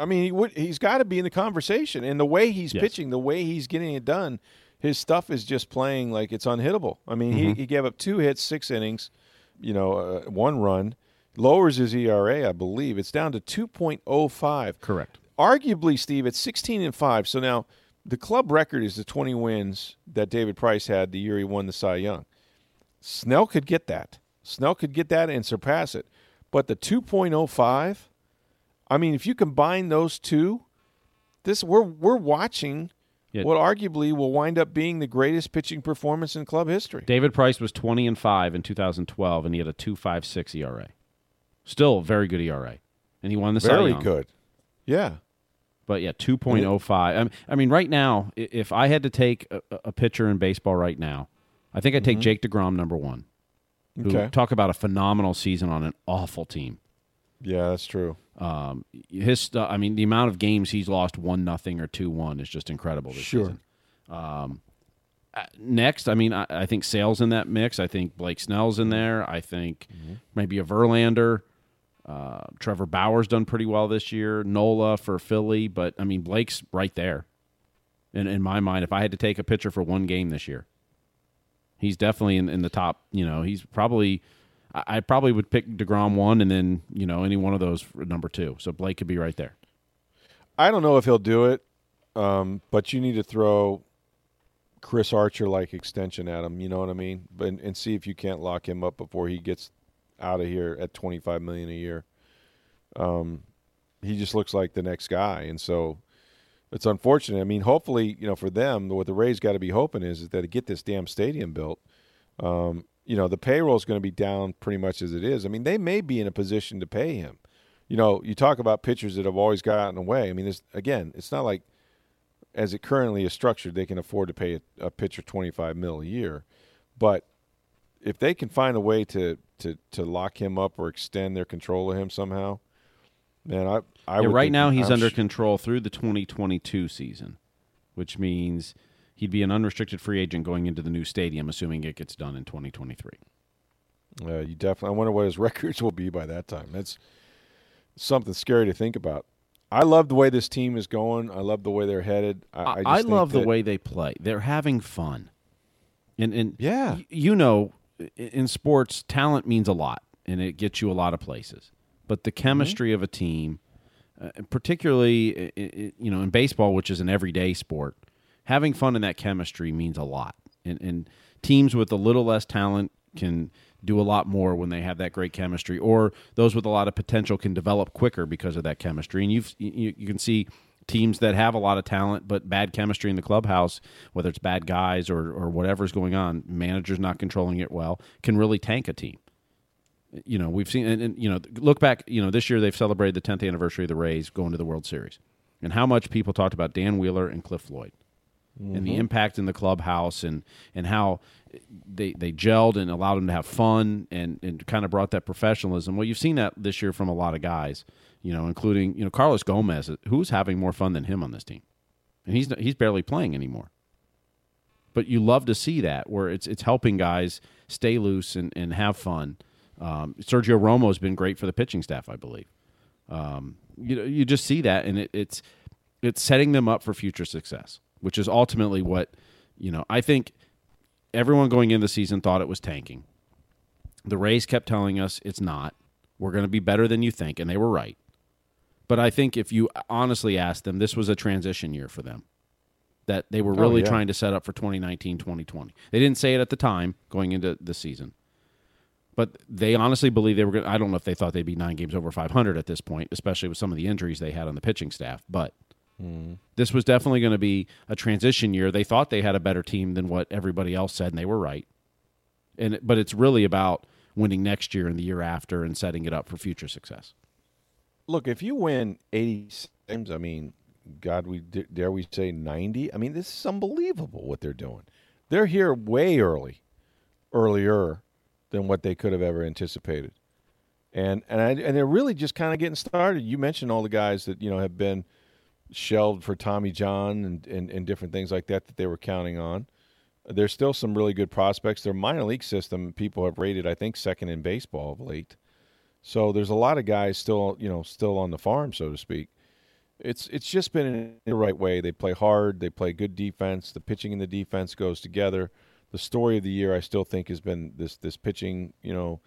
I mean, he would he's got to be in the conversation, and the way he's Yes. pitching, the way he's getting it done, his stuff is just playing like it's unhittable. I mean, Mhm. he, he gave up two hits, six innings, you know, uh, one run, lowers his ERA, I believe. It's down to two point oh five. Correct. Arguably, Steve, it's sixteen and five. So now the club record is the twenty wins that David Price had the year he won the Cy Young. Snell could get that. Snell could get that and surpass it. But the 2.05, I mean, if you combine those two, this we're we're watching Yeah. what arguably will wind up being the greatest pitching performance in club history. David Price was twenty and five in 2012, and he had a two five six ERA. Still very good ERA, and he won the Cy Very Young. good. Yeah. But yeah, two point oh five. I mean, right now, if I had to take a, a pitcher in baseball right now, I think I'd take Mhm. Jake Degrom number one. Who, Okay. Talk about a phenomenal season on an awful team. Yeah, that's true. Um, his, stu- I mean, the amount of games he's lost one nothing or two one is just incredible this Sure. season. Um, uh, next, I mean, I, I think Sale's in that mix. I think Blake Snell's in there. I think maybe a Verlander. Uh, Trevor Bauer's done pretty well this year. Nola for Philly, but I mean, Blake's right there. In in my mind, if I had to take a pitcher for one game this year, he's definitely in, in the top. You know, he's probably. I, probably would pick Degrom one, and then you know any one of those for number two. So Blake could be right there. I don't know if he'll do it, um, but you need to throw Chris Archer like extension at him. You know what I mean? And, and see if you can't lock him up before he gets out of here at twenty five million a year. Um, he just looks like the next guy, and so it's unfortunate. I mean, hopefully, you know, for them, what the Rays got to be hoping is, is that to get this damn stadium built. Um, you know, the payroll is going to be down pretty much as it is. I mean, they may be in a position to pay him. You know, you talk about pitchers that have always gotten away. I mean, this again, it's not like as it currently is structured, they can afford to pay a, a pitcher twenty five mil a year. But if they can find a way to to to lock him up or extend their control of him somehow, man, I I Yeah, would right now he's I'm under sh- control through the 2022 season, which means he'd be an unrestricted free agent going into the new stadium, assuming it gets done in 2023. Uh, you definitely. I wonder what his records will be by that time. That's something scary to think about. I love the way this team is going. I love the way they're headed. I, I, just I love the way they play. They're having fun, and and yeah, y- you know, in sports, talent means a lot, and it gets you a lot of places. But the chemistry of a team, uh, particularly you know in baseball, which is an everyday sport, having fun in that chemistry means a lot. And, and teams with a little less talent can do a lot more when they have that great chemistry, or those with a lot of potential can develop quicker because of that chemistry. And you've you, you can see teams that have a lot of talent but bad chemistry in the clubhouse, whether it's bad guys or or whatever's going on, managers not controlling it well, can really tank a team. You know, we've seen, and, and you know, look back. You know, this year they've celebrated the 10th anniversary of the Rays going to the World Series, and how much people talked about Dan Wheeler and Cliff Floyd. And the Mhm. impact in the clubhouse and and how they they gelled and allowed them to have fun and and kind of brought that professionalism. Well, you've seen that this year from a lot of guys, you know, including you know Carlos Gomez, who's having more fun than him on this team, and he's he's barely playing anymore. But you love to see that where it's it's helping guys stay loose and, and have fun. Um, Sergio Romo's been great for the pitching staff, I believe. Um, you know, you just see that, and it, it's it's setting them up for future success, which is ultimately what you know. I think everyone going into the season thought it was tanking. The Rays kept telling us it's not. We're going to be better than you think, and they were right. But I think if you honestly ask them, this was a transition year for them. That they were Oh, really yeah. trying to set up for 2019, 2020. They didn't say it at the time going into the season. But they honestly believe they were going to. I don't know if they thought they'd be nine games over 500 at this point, especially with some of the injuries they had on the pitching staff. But this was definitely going to be a transition year. They thought they had a better team than what everybody else said, and they were right. And but it's really about winning next year and the year after and setting it up for future success. Look, if you win 80 games, I mean, God, we dare we say 90? I mean, this is unbelievable what they're doing. They're here way early, earlier than what they could have ever anticipated. And and I, and they're really just kind of getting started. You mentioned all the guys that, you know, have been shelved for Tommy John and, and, and different things like that that they were counting on. There's still some really good prospects. Their minor league system, people have rated, I think, second in baseball of late. So there's a lot of guys still, you know, still on the farm, so to speak. It's it's just been in the right way. They play hard. They play good defense. The pitching and the defense goes together. The story of the year, I still think, has been this this pitching, you know,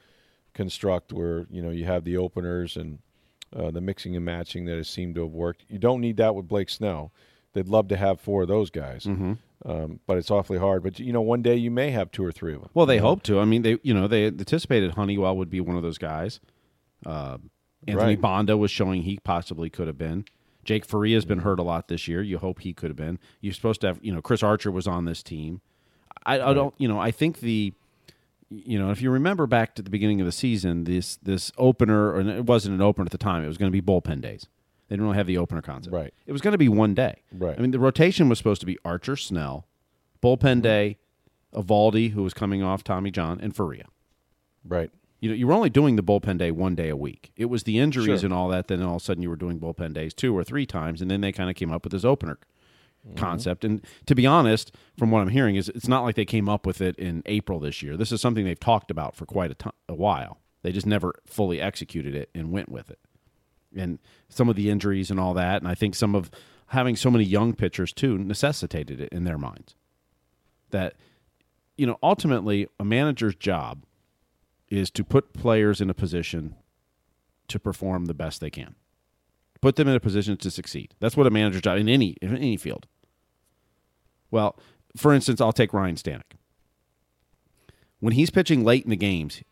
construct where you know you have the openers and uh, the mixing and matching that has seemed to have worked. You don't need that with Blake Snell. They'd love to have four of those guys, Mhm. um, but it's awfully hard. But you know, one day you may have two or three of them. Well, they hope to. I mean, they you know they anticipated Honeywell would be one of those guys. Uh, Anthony Right. Banda was showing he possibly could have been. Jake Faria has been hurt a lot this year. You hope he could have been. You're supposed to have you know Chris Archer was on this team. I, I don't you know I think the you know if you remember back to the beginning of the season this this opener and it wasn't an opener at the time it was going to be bullpen days. They didn't really have the opener concept. Right. It was going to be one day. Right. I mean the rotation was supposed to be Archer, Snell, bullpen day, Eovaldi who was coming off Tommy John and Faria. Right. You know, you were only doing the bullpen day one day a week. It was the injuries Sure. and all that. Then all of a sudden you were doing bullpen days two or three times, and then they kind of came up with this opener Mm-hmm. concept. And to be honest, from what I'm hearing, is it's not like they came up with it in April this year. This is something they've talked about for quite a, while. They just never fully executed it and went with it. And some of the injuries and all that, and I think some of having so many young pitchers too necessitated it in their minds. That you know, ultimately, a manager's job is to put players in a position to perform the best they can. Put them in a position to succeed. That's what a manager's job in any in any field. Well, for instance, I'll take Ryan Stanek. When he's pitching late in the games,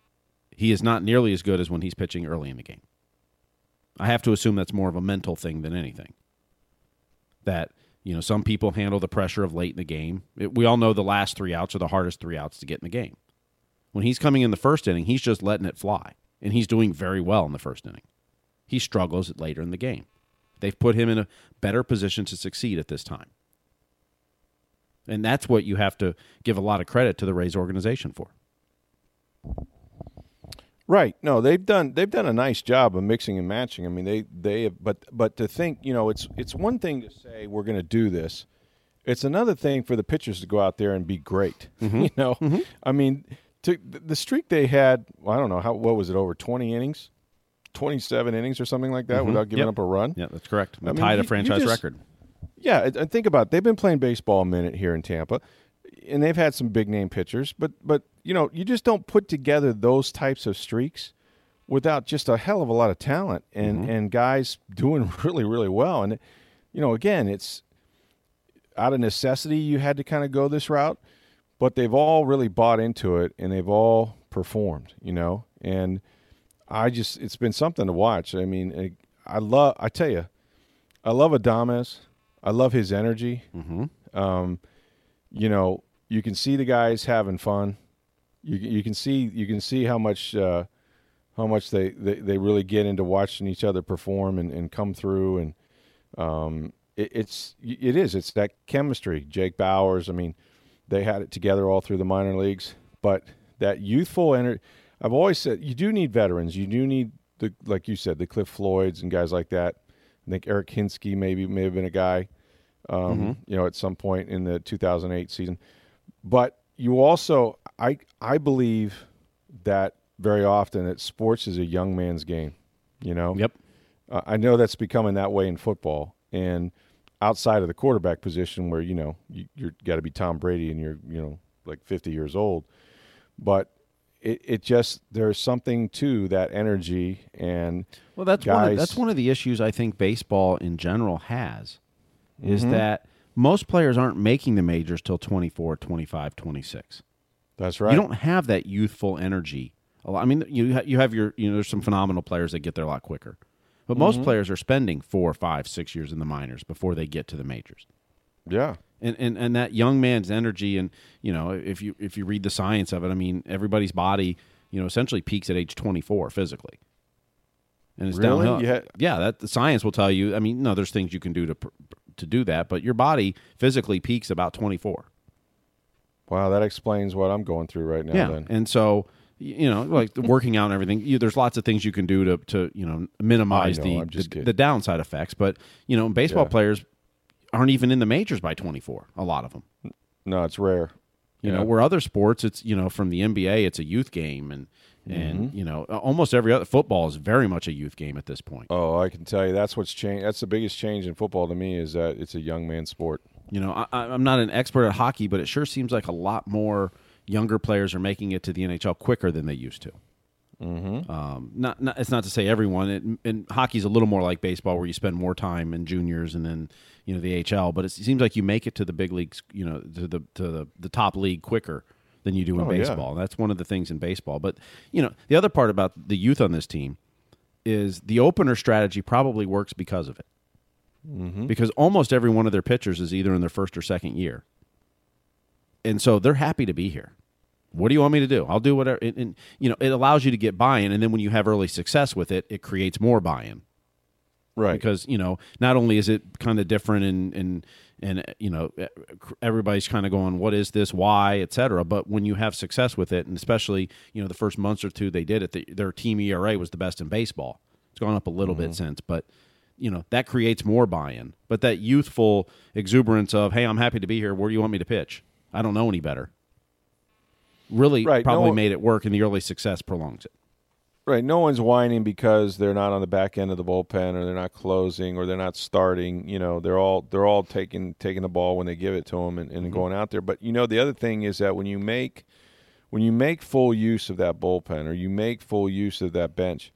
he is not nearly as good as when he's pitching early in the game. I have to assume that's more of a mental thing than anything. That you know, some people handle the pressure of late in the game. It- we all know the last three outs are the hardest three outs to get in the game. When he's coming in the first inning, he's just letting it fly, and he's doing very well in the first inning. He struggles later in the game. They've put him in a better position to succeed at this time. And that's what you have to give a lot of credit to the Rays organization for. Right. No, they've done they've done a nice job of mixing and matching. I mean, they they have, but but to think, you know, it's it's one thing to say we're going to do this. It's another thing for the pitchers to go out there and be great. Mm-hmm. You know, I mean, to, the streak they had, well, I don't know how what was it over twenty innings, twenty seven innings or something like that, Mhm. without giving Yep. up a run. Yeah, that's correct. I mean, tied you- a franchise just- record. Yeah, and- think about it. they've been playing baseball a minute here in Tampa, and they've had some big name pitchers, but but you know you just don't put together those types of streaks without just a hell of a lot of talent and mm-hmm. and guys doing really really well. And you know, again, it's out of necessity you had to kind of go this route, but they've all really bought into it and they've all performed. You know, and I just it's been something to watch. I mean, I love. I tell you. I love Adames. I love his energy. Mm-hmm. Um, you know, you can see the guys having fun. You you can see you can see how much uh, how much they, they, they really get into watching each other perform and, and come through and um, it, it's it is it's that chemistry. Jake Bauers, I mean, they had it together all through the minor leagues, but that youthful energy. I've always said you do need veterans. You do need the like you said the Cliff Floyds and guys like that. I think Eric Hinske maybe may have been a guy, um, Mm-hmm. you know, at some point in the 2008 season. But you also, I I believe that very often that sports is a young man's game. You know. Yep. Uh, I know that's becoming that way in football and outside of the quarterback position, where you know you, you're got to be Tom Brady and you're you know like 50 years old, but it, it just there's something to that energy and Well, that's guys, one. Of, that's one of the issues I think baseball in general has, is Mhm. that most players aren't making the majors till 24, 25, 26. That's right. You don't have that youthful energy. I mean, you you have your you know there's some phenomenal players that get there a lot quicker, but most Mhm. players are spending four, five, six years in the minors before they get to the majors. Yeah. And, and and that young man's energy and you know if you if you read the science of it, I mean everybody's body you know essentially peaks at age 24 physically. And it's Really? downhill. Yeah. yeah, that the science will tell you. I mean, no, there's things you can do to to do that, but your body physically peaks about 24. Wow, that explains what I'm going through right now. yeah, Then and so you know, like working out and everything. You, there's lots of things you can do to to you know minimize know, the the, the downside effects. But you know, baseball Yeah. players aren't even in the majors by 24. A lot of them. no, it's rare. You Yeah. know, where other sports, it's you know from the NBA, it's a youth game, and and Mhm. you know almost every other football is very much a youth game at this point. Oh, I can tell you that's what's changed. That's the biggest change in football to me is that it's a young man sport. You know, I, I- I'm not an expert at hockey, but it sure seems like a lot more younger players are making it to the NHL quicker than they used to. Mm-hmm. Um, not, not, it's not to say everyone. It, and hockey's a little more like baseball, where you spend more time in juniors and then you know the HL. But it seems like you make it to the big leagues, you know, to the to the, the top league quicker than you do in Oh, yeah. baseball. That's one of the things in baseball. But you know, the other part about the youth on this team is the opener strategy probably works because of it. Mm-hmm. Because almost every one of their pitchers is either in their first or second year, and so they're happy to be here. What do you want me to do? I'll do whatever. And, and you know, it allows you to get buy-in, and then when you have early success with it, it creates more buy-in. Right. Because you know, not only is it kind of different, and and and you know, everybody's kind of going, "What is this? Why?" etc. But when you have success with it, and especially you know the first months or two they did it, the, their team ERA was the best in baseball. It's gone up a little bit mm-hmm. since, but you know that creates more buy-in. But that youthful exuberance of, "Hey, I'm happy to be here. Where do you want me to pitch? I don't know any better." Really, Right, probably no- made it work, and the early success prolongs it. Right. No one's whining because they're not on the back end of the bullpen or they're not closing or they're not starting. You know, they're all they're all taking taking the ball when they give it to them and, and mm-hmm. going out there. But you know, the other thing is that when you make when you make full use of that bullpen or you make full use of that bench,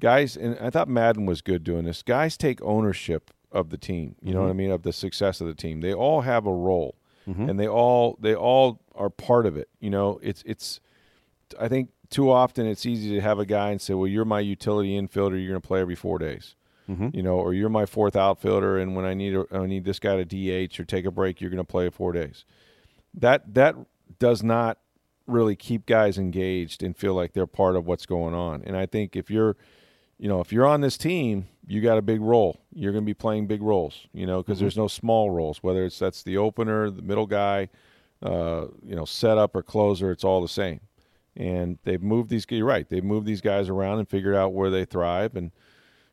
guys. And I thought Maddon was good doing this. Guys take ownership of the team. You know mm-hmm. what I mean? Of the success of the team. They all have a role, and they all they all are part of it. You know, it's it's. I think too often it's easy to have a guy and say, "Well, you're my utility infielder. You're going to play every four days." Mhm. You know, or you're my fourth outfielder, and when I need a, I need this guy to DH or take a break, you're going to play four days. That that does not really keep guys engaged and feel like they're part of what's going on. And I think if you're, you know, if you're on this team, you got a big role. You're going to be playing big roles. You know, because Mhm. there's no small roles. Whether it's that's the opener, the middle guy, uh, you know, setup or closer, it's all the same and they've moved these. You're right. They've moved these guys around and figured out where they thrive and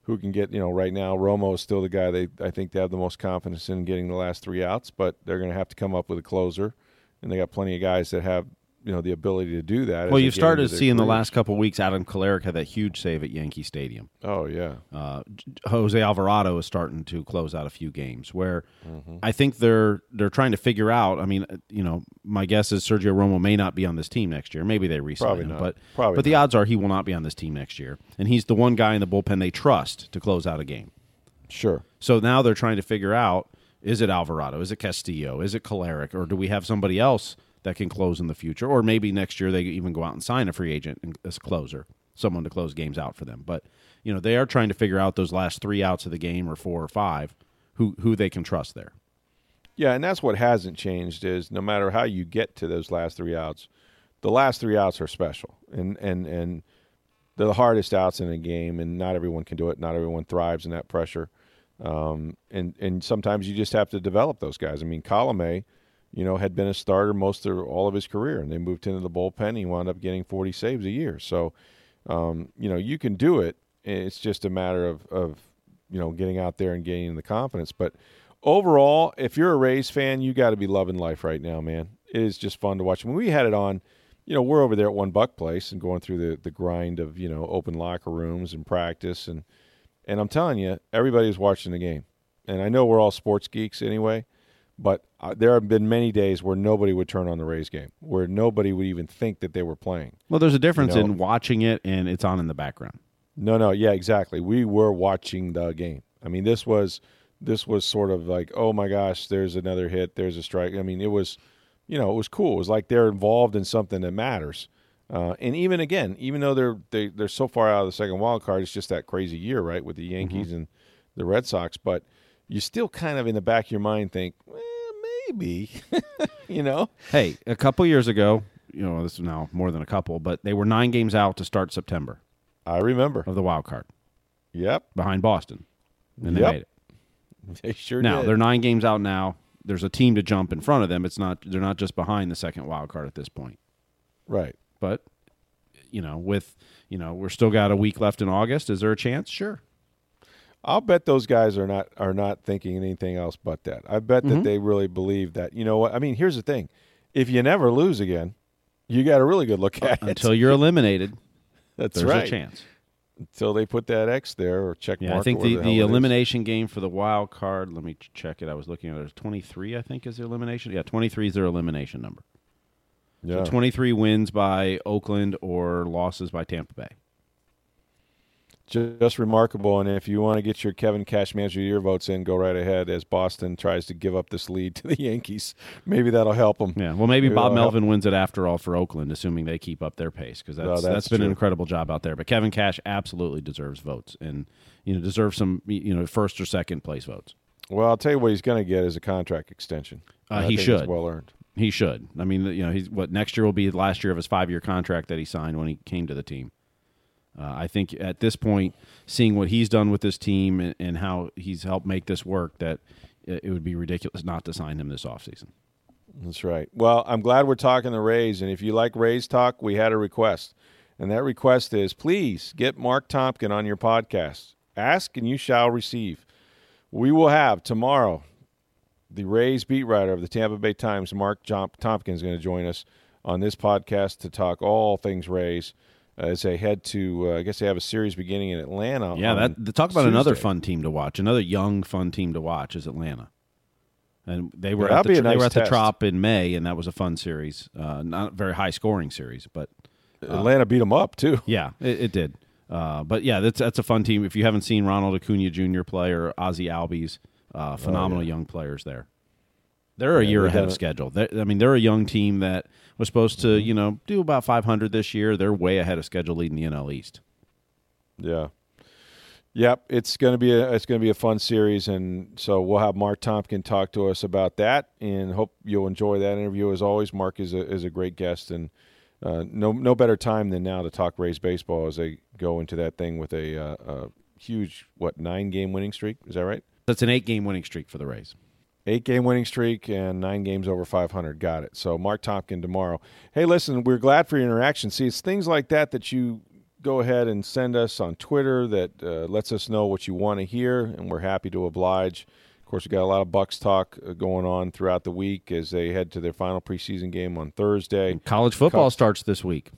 who can get. You know, right now Romo is still the guy they I think they have the most confidence in getting the last three outs, but they're going to have to come up with a closer, and they got plenty of guys that have you know the ability to do that. Well, you've started into to see in the last couple of weeks, Adam Kolarek had that huge save at Yankee Stadium. Oh yeah, uh, Jose Alvarado is starting to close out a few games where Mm-hmm. I think they're they're trying to figure out. I mean, uh, you know, my guess is Sergio Romo may not be on this team next year. Maybe they resign him, not. but Probably but the odds are he will not be on this team next year. And he's the one guy in the bullpen they trust to close out a game. Sure. So now they're trying to figure out: is it Alvarado? Is it Castillo? Is it Kolarek? Or do we have somebody else that can close in the future? Or maybe next year they even go out and sign a free agent as a closer, someone to close games out for them. But you know they are trying to figure out those last three outs of the game or four or five, who who they can trust there. Yeah, and that's what hasn't changed is no matter how you get to those last three outs, the last three outs are special, and and and they're the hardest outs in a game, and not everyone can do it. Not everyone thrives in that pressure. Um, and and sometimes you just have to develop those guys. I mean, Colome, you know, had been a starter most of all of his career, and they moved into the bullpen. He wound up getting 40 saves a year. So, um, you know, you can do it. It's just a matter of of you know getting out there and gaining the confidence. But overall, if you're a Rays fan, you got to be loving life right now, man. It is just fun to watch. When we had it on, you know, we're over there at One Buc Place and going through the the grind of you know open locker rooms and practice and and I'm telling you, everybody's watching the game. And I know we're all sports geeks anyway, but uh, there have been many days where nobody would turn on the Rays game, where nobody would even think that they were playing. Well, there's a difference You know? in watching it and it's on in the background. No, no, yeah, exactly. We were watching the game. I mean, this was this was sort of like, oh my gosh, there's another hit, there's a strike. I mean, it was, you know, it was cool. It was like they're involved in something that matters. Uh, and even again, even though they're they, they're so far out of the second wild card, it's just that crazy year, right, with the Yankees and the Red Sox. But you still kind of in the back of your mind think, well, maybe, you know. Hey, a couple years ago, you know, this is now more than a couple, but they were nine games out to start September I remember. of the wild card Yep, behind Boston. And they Yep. made it. they sure now did. they're nine games out now. There's a team to jump in front of them. It's not they're not just behind the second wild card at this point. right. But you know, with you know, we're still got a week left in August. Is there a chance? Sure. I'll bet those guys are not are not thinking anything else but that. I bet Mm-hmm. that they really believe that. You know what? I mean, here's the thing: if you never lose again, you got a really good look at it. Until you're eliminated, That's there's right. a chance. Until they put that X there or check Yeah, mark. I think the, the hell it is. elimination game for the wild card. Let me check it. I was looking at it. There's 23. I think is the elimination. Yeah, 23 is their elimination number. Yeah. So 23 wins by Oakland or losses by Tampa Bay. Just remarkable. And if you want to get your Kevin Cash Manager Year votes in, go right ahead as Boston tries to give up this lead to the Yankees. Maybe that'll help them. Yeah, well, maybe Bob that'll help. Melvin wins it after all for Oakland, assuming they keep up their pace because that's, No, that's that's been an incredible job out there. But Kevin Cash absolutely deserves votes, and you know deserves some you know first or second place votes. Well, I'll tell you what he's going to get is a contract extension. Uh, he should. well earned. He should. I mean, you know, he's what next year will be the last year of his five year contract that he signed when he came to the team. Uh, I think at this point, seeing what he's done with this team and, and how he's helped make this work, that it would be ridiculous not to sign him this offseason. That's right. Well, I'm glad we're talking the Rays, and if you like Rays talk, we had a request, and that request is please get Marc Topkin on your podcast. Ask and you shall receive. We will have tomorrow the Rays beat writer of the Tampa Bay Times, Marc Topkin, is going to join us on this podcast to talk all things Rays as they head to. Uh, I guess they have a series beginning in Atlanta. Yeah, that talk about another fun team to watch. Another young, fun team to watch is Atlanta. And they were Yeah, at the, a they were at the. Trop in May, and that was a fun series. Uh, not a very high scoring series, but Atlanta beat them up too. yeah, it, it did. Uh, but yeah, that's that's a fun team. If you haven't seen Ronald Acuna Jr. play or Ozzie Albies, uh, phenomenal young players there. They're a Oh, Yeah, year ahead of schedule. They're, I mean, they're a young team that was supposed to, Mm-hmm. you know, do about 500 this year. They're way ahead of schedule leading the NL East. Yeah. Yep, it's going to be a it's going to be a fun series, and so we'll have Marc Topkin talk to us about that, and hope you'll enjoy that interview as always. Mark is a is a great guest, and uh, no no better time than now to talk Rays baseball as they go into that thing with a, uh, a huge what nine game winning streak. Is that right? That's an eight game winning streak for the Rays. Eight game winning streak and nine games over 500. Got it. So, Marc Topkin tomorrow. Hey, listen, we're glad for your interaction. See, it's things like that that you go ahead and send us on Twitter that uh, lets us know what you want to hear, and we're happy to oblige. Of course, we got a lot of Bucs talk uh, going on throughout the week as they head to their final preseason game on Thursday. College football Cubs- starts this week.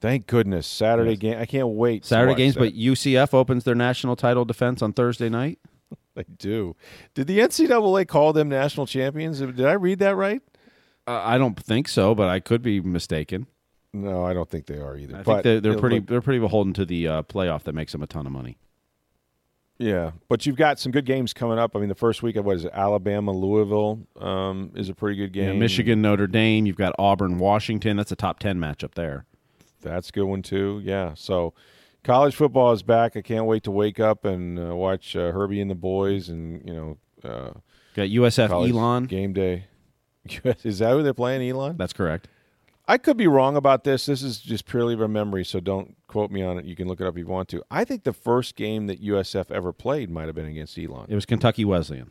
Thank goodness. Saturday game. I can't wait. Saturday games, that. but UCF opens their national title defense on Thursday night. They do. Did the NCAA call them national champions? Did I read that right? Uh, I don't think so, but I could be mistaken. No, I don't think they are either. I but think they're, they're pretty looked- they're pretty beholden to the uh, playoff that makes them a ton of money. Yeah, but you've got some good games coming up. I mean, the first week of what is it? Alabama, Louisville um, is a pretty good game. Michigan, Notre Dame. You've got Auburn, Washington. That's a top ten matchup there. that's a good one too. Yeah, so college football is back. I can't wait to wake up and uh, watch uh, Herbie and the boys, and you know, uh, Got USF Elon. game day. is that who they're playing? Elon. That's correct. I could be wrong about this. This is just purely from memory, so don't quote me on it. You can look it up if you want to. I think the first game that USF ever played might have been against Elon. It was Kentucky Wesleyan.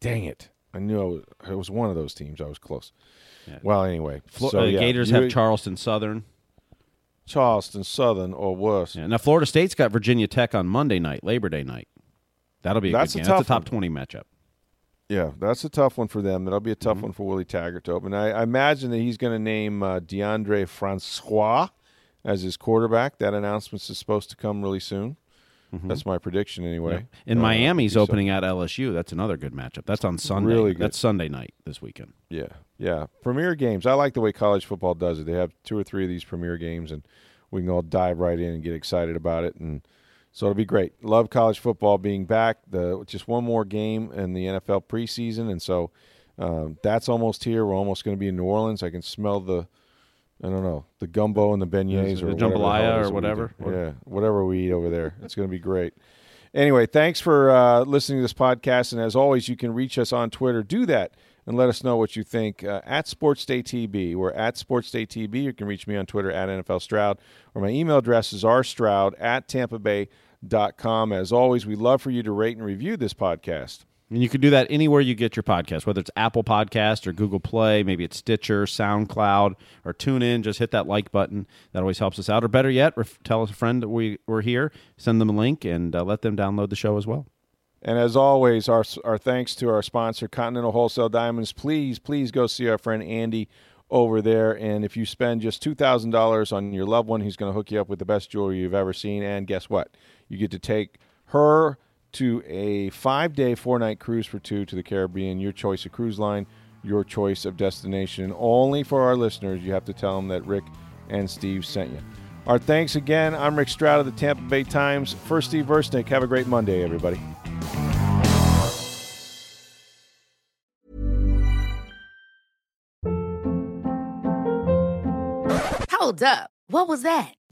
Dang it! I knew it was, it was one of those teams. I was close. Yeah. Well, anyway, Flo- so, uh, yeah, Gators you- have Charleston Southern. Charleston Southern or worse. Yeah. Now Florida State's got Virginia Tech on Monday night, Labor Day night. That'll be a That's good a game. That's a tough top one. twenty matchup. Yeah, that's a tough one for them. That'll be a tough Mm-hmm. one for Willie Taggart to open. I, I imagine that he's going to name uh, Deondre Francois as his quarterback. That announcement is supposed to come really soon. That's my prediction, anyway. And Uh, Miami's opening at LSU. That's another good matchup. That's on Sunday. Really good. That's Sunday night this weekend. Yeah, yeah. Premier games. I like the way college football does it. They have two or three of these premier games, and we can all dive right in and get excited about it. And so it'll be great. Love college football being back. The just one more game in the NFL preseason, and so um, that's almost here. We're almost going to be in New Orleans. I can smell the. I don't know the gumbo and the beignets The or jambalaya whatever or is that we whatever? Yeah, whatever we eat over there. It's going to be great. Anyway, thanks for uh, listening to this podcast. And as always, you can reach us on Twitter. Do that and let us know what you think uh, at SportsDayTB. We're at SportsDayTB. You can reach me on Twitter at NFL Stroud, or my email address is rstroud at tampabay.com. As always, we love for you to rate and review this podcast. And you can do that anywhere you get your podcast, whether it's Apple Podcast or Google Play, maybe it's Stitcher, SoundCloud, or TuneIn. Just hit that like button. That always helps us out. Or better yet, ref- tell a friend that we, we're here, send them a link, and uh, let them download the show as well. And as always, our, our thanks to our sponsor, Continental Wholesale Diamonds. Please, please go see our friend Andy over there. And if you spend just $2,000 on your loved one, he's going to hook you up with the best jewelry you've ever seen. And guess what? You get to take her to a five day, four night cruise for two to the Caribbean. Your choice of cruise line, your choice of destination. Only for our listeners, you have to tell them that Rick and Steve sent you. Our thanks again. I'm Rick Stroud of the Tampa Bay Times. For Steve Versnick, have a great Monday, everybody. Hold up. What was that?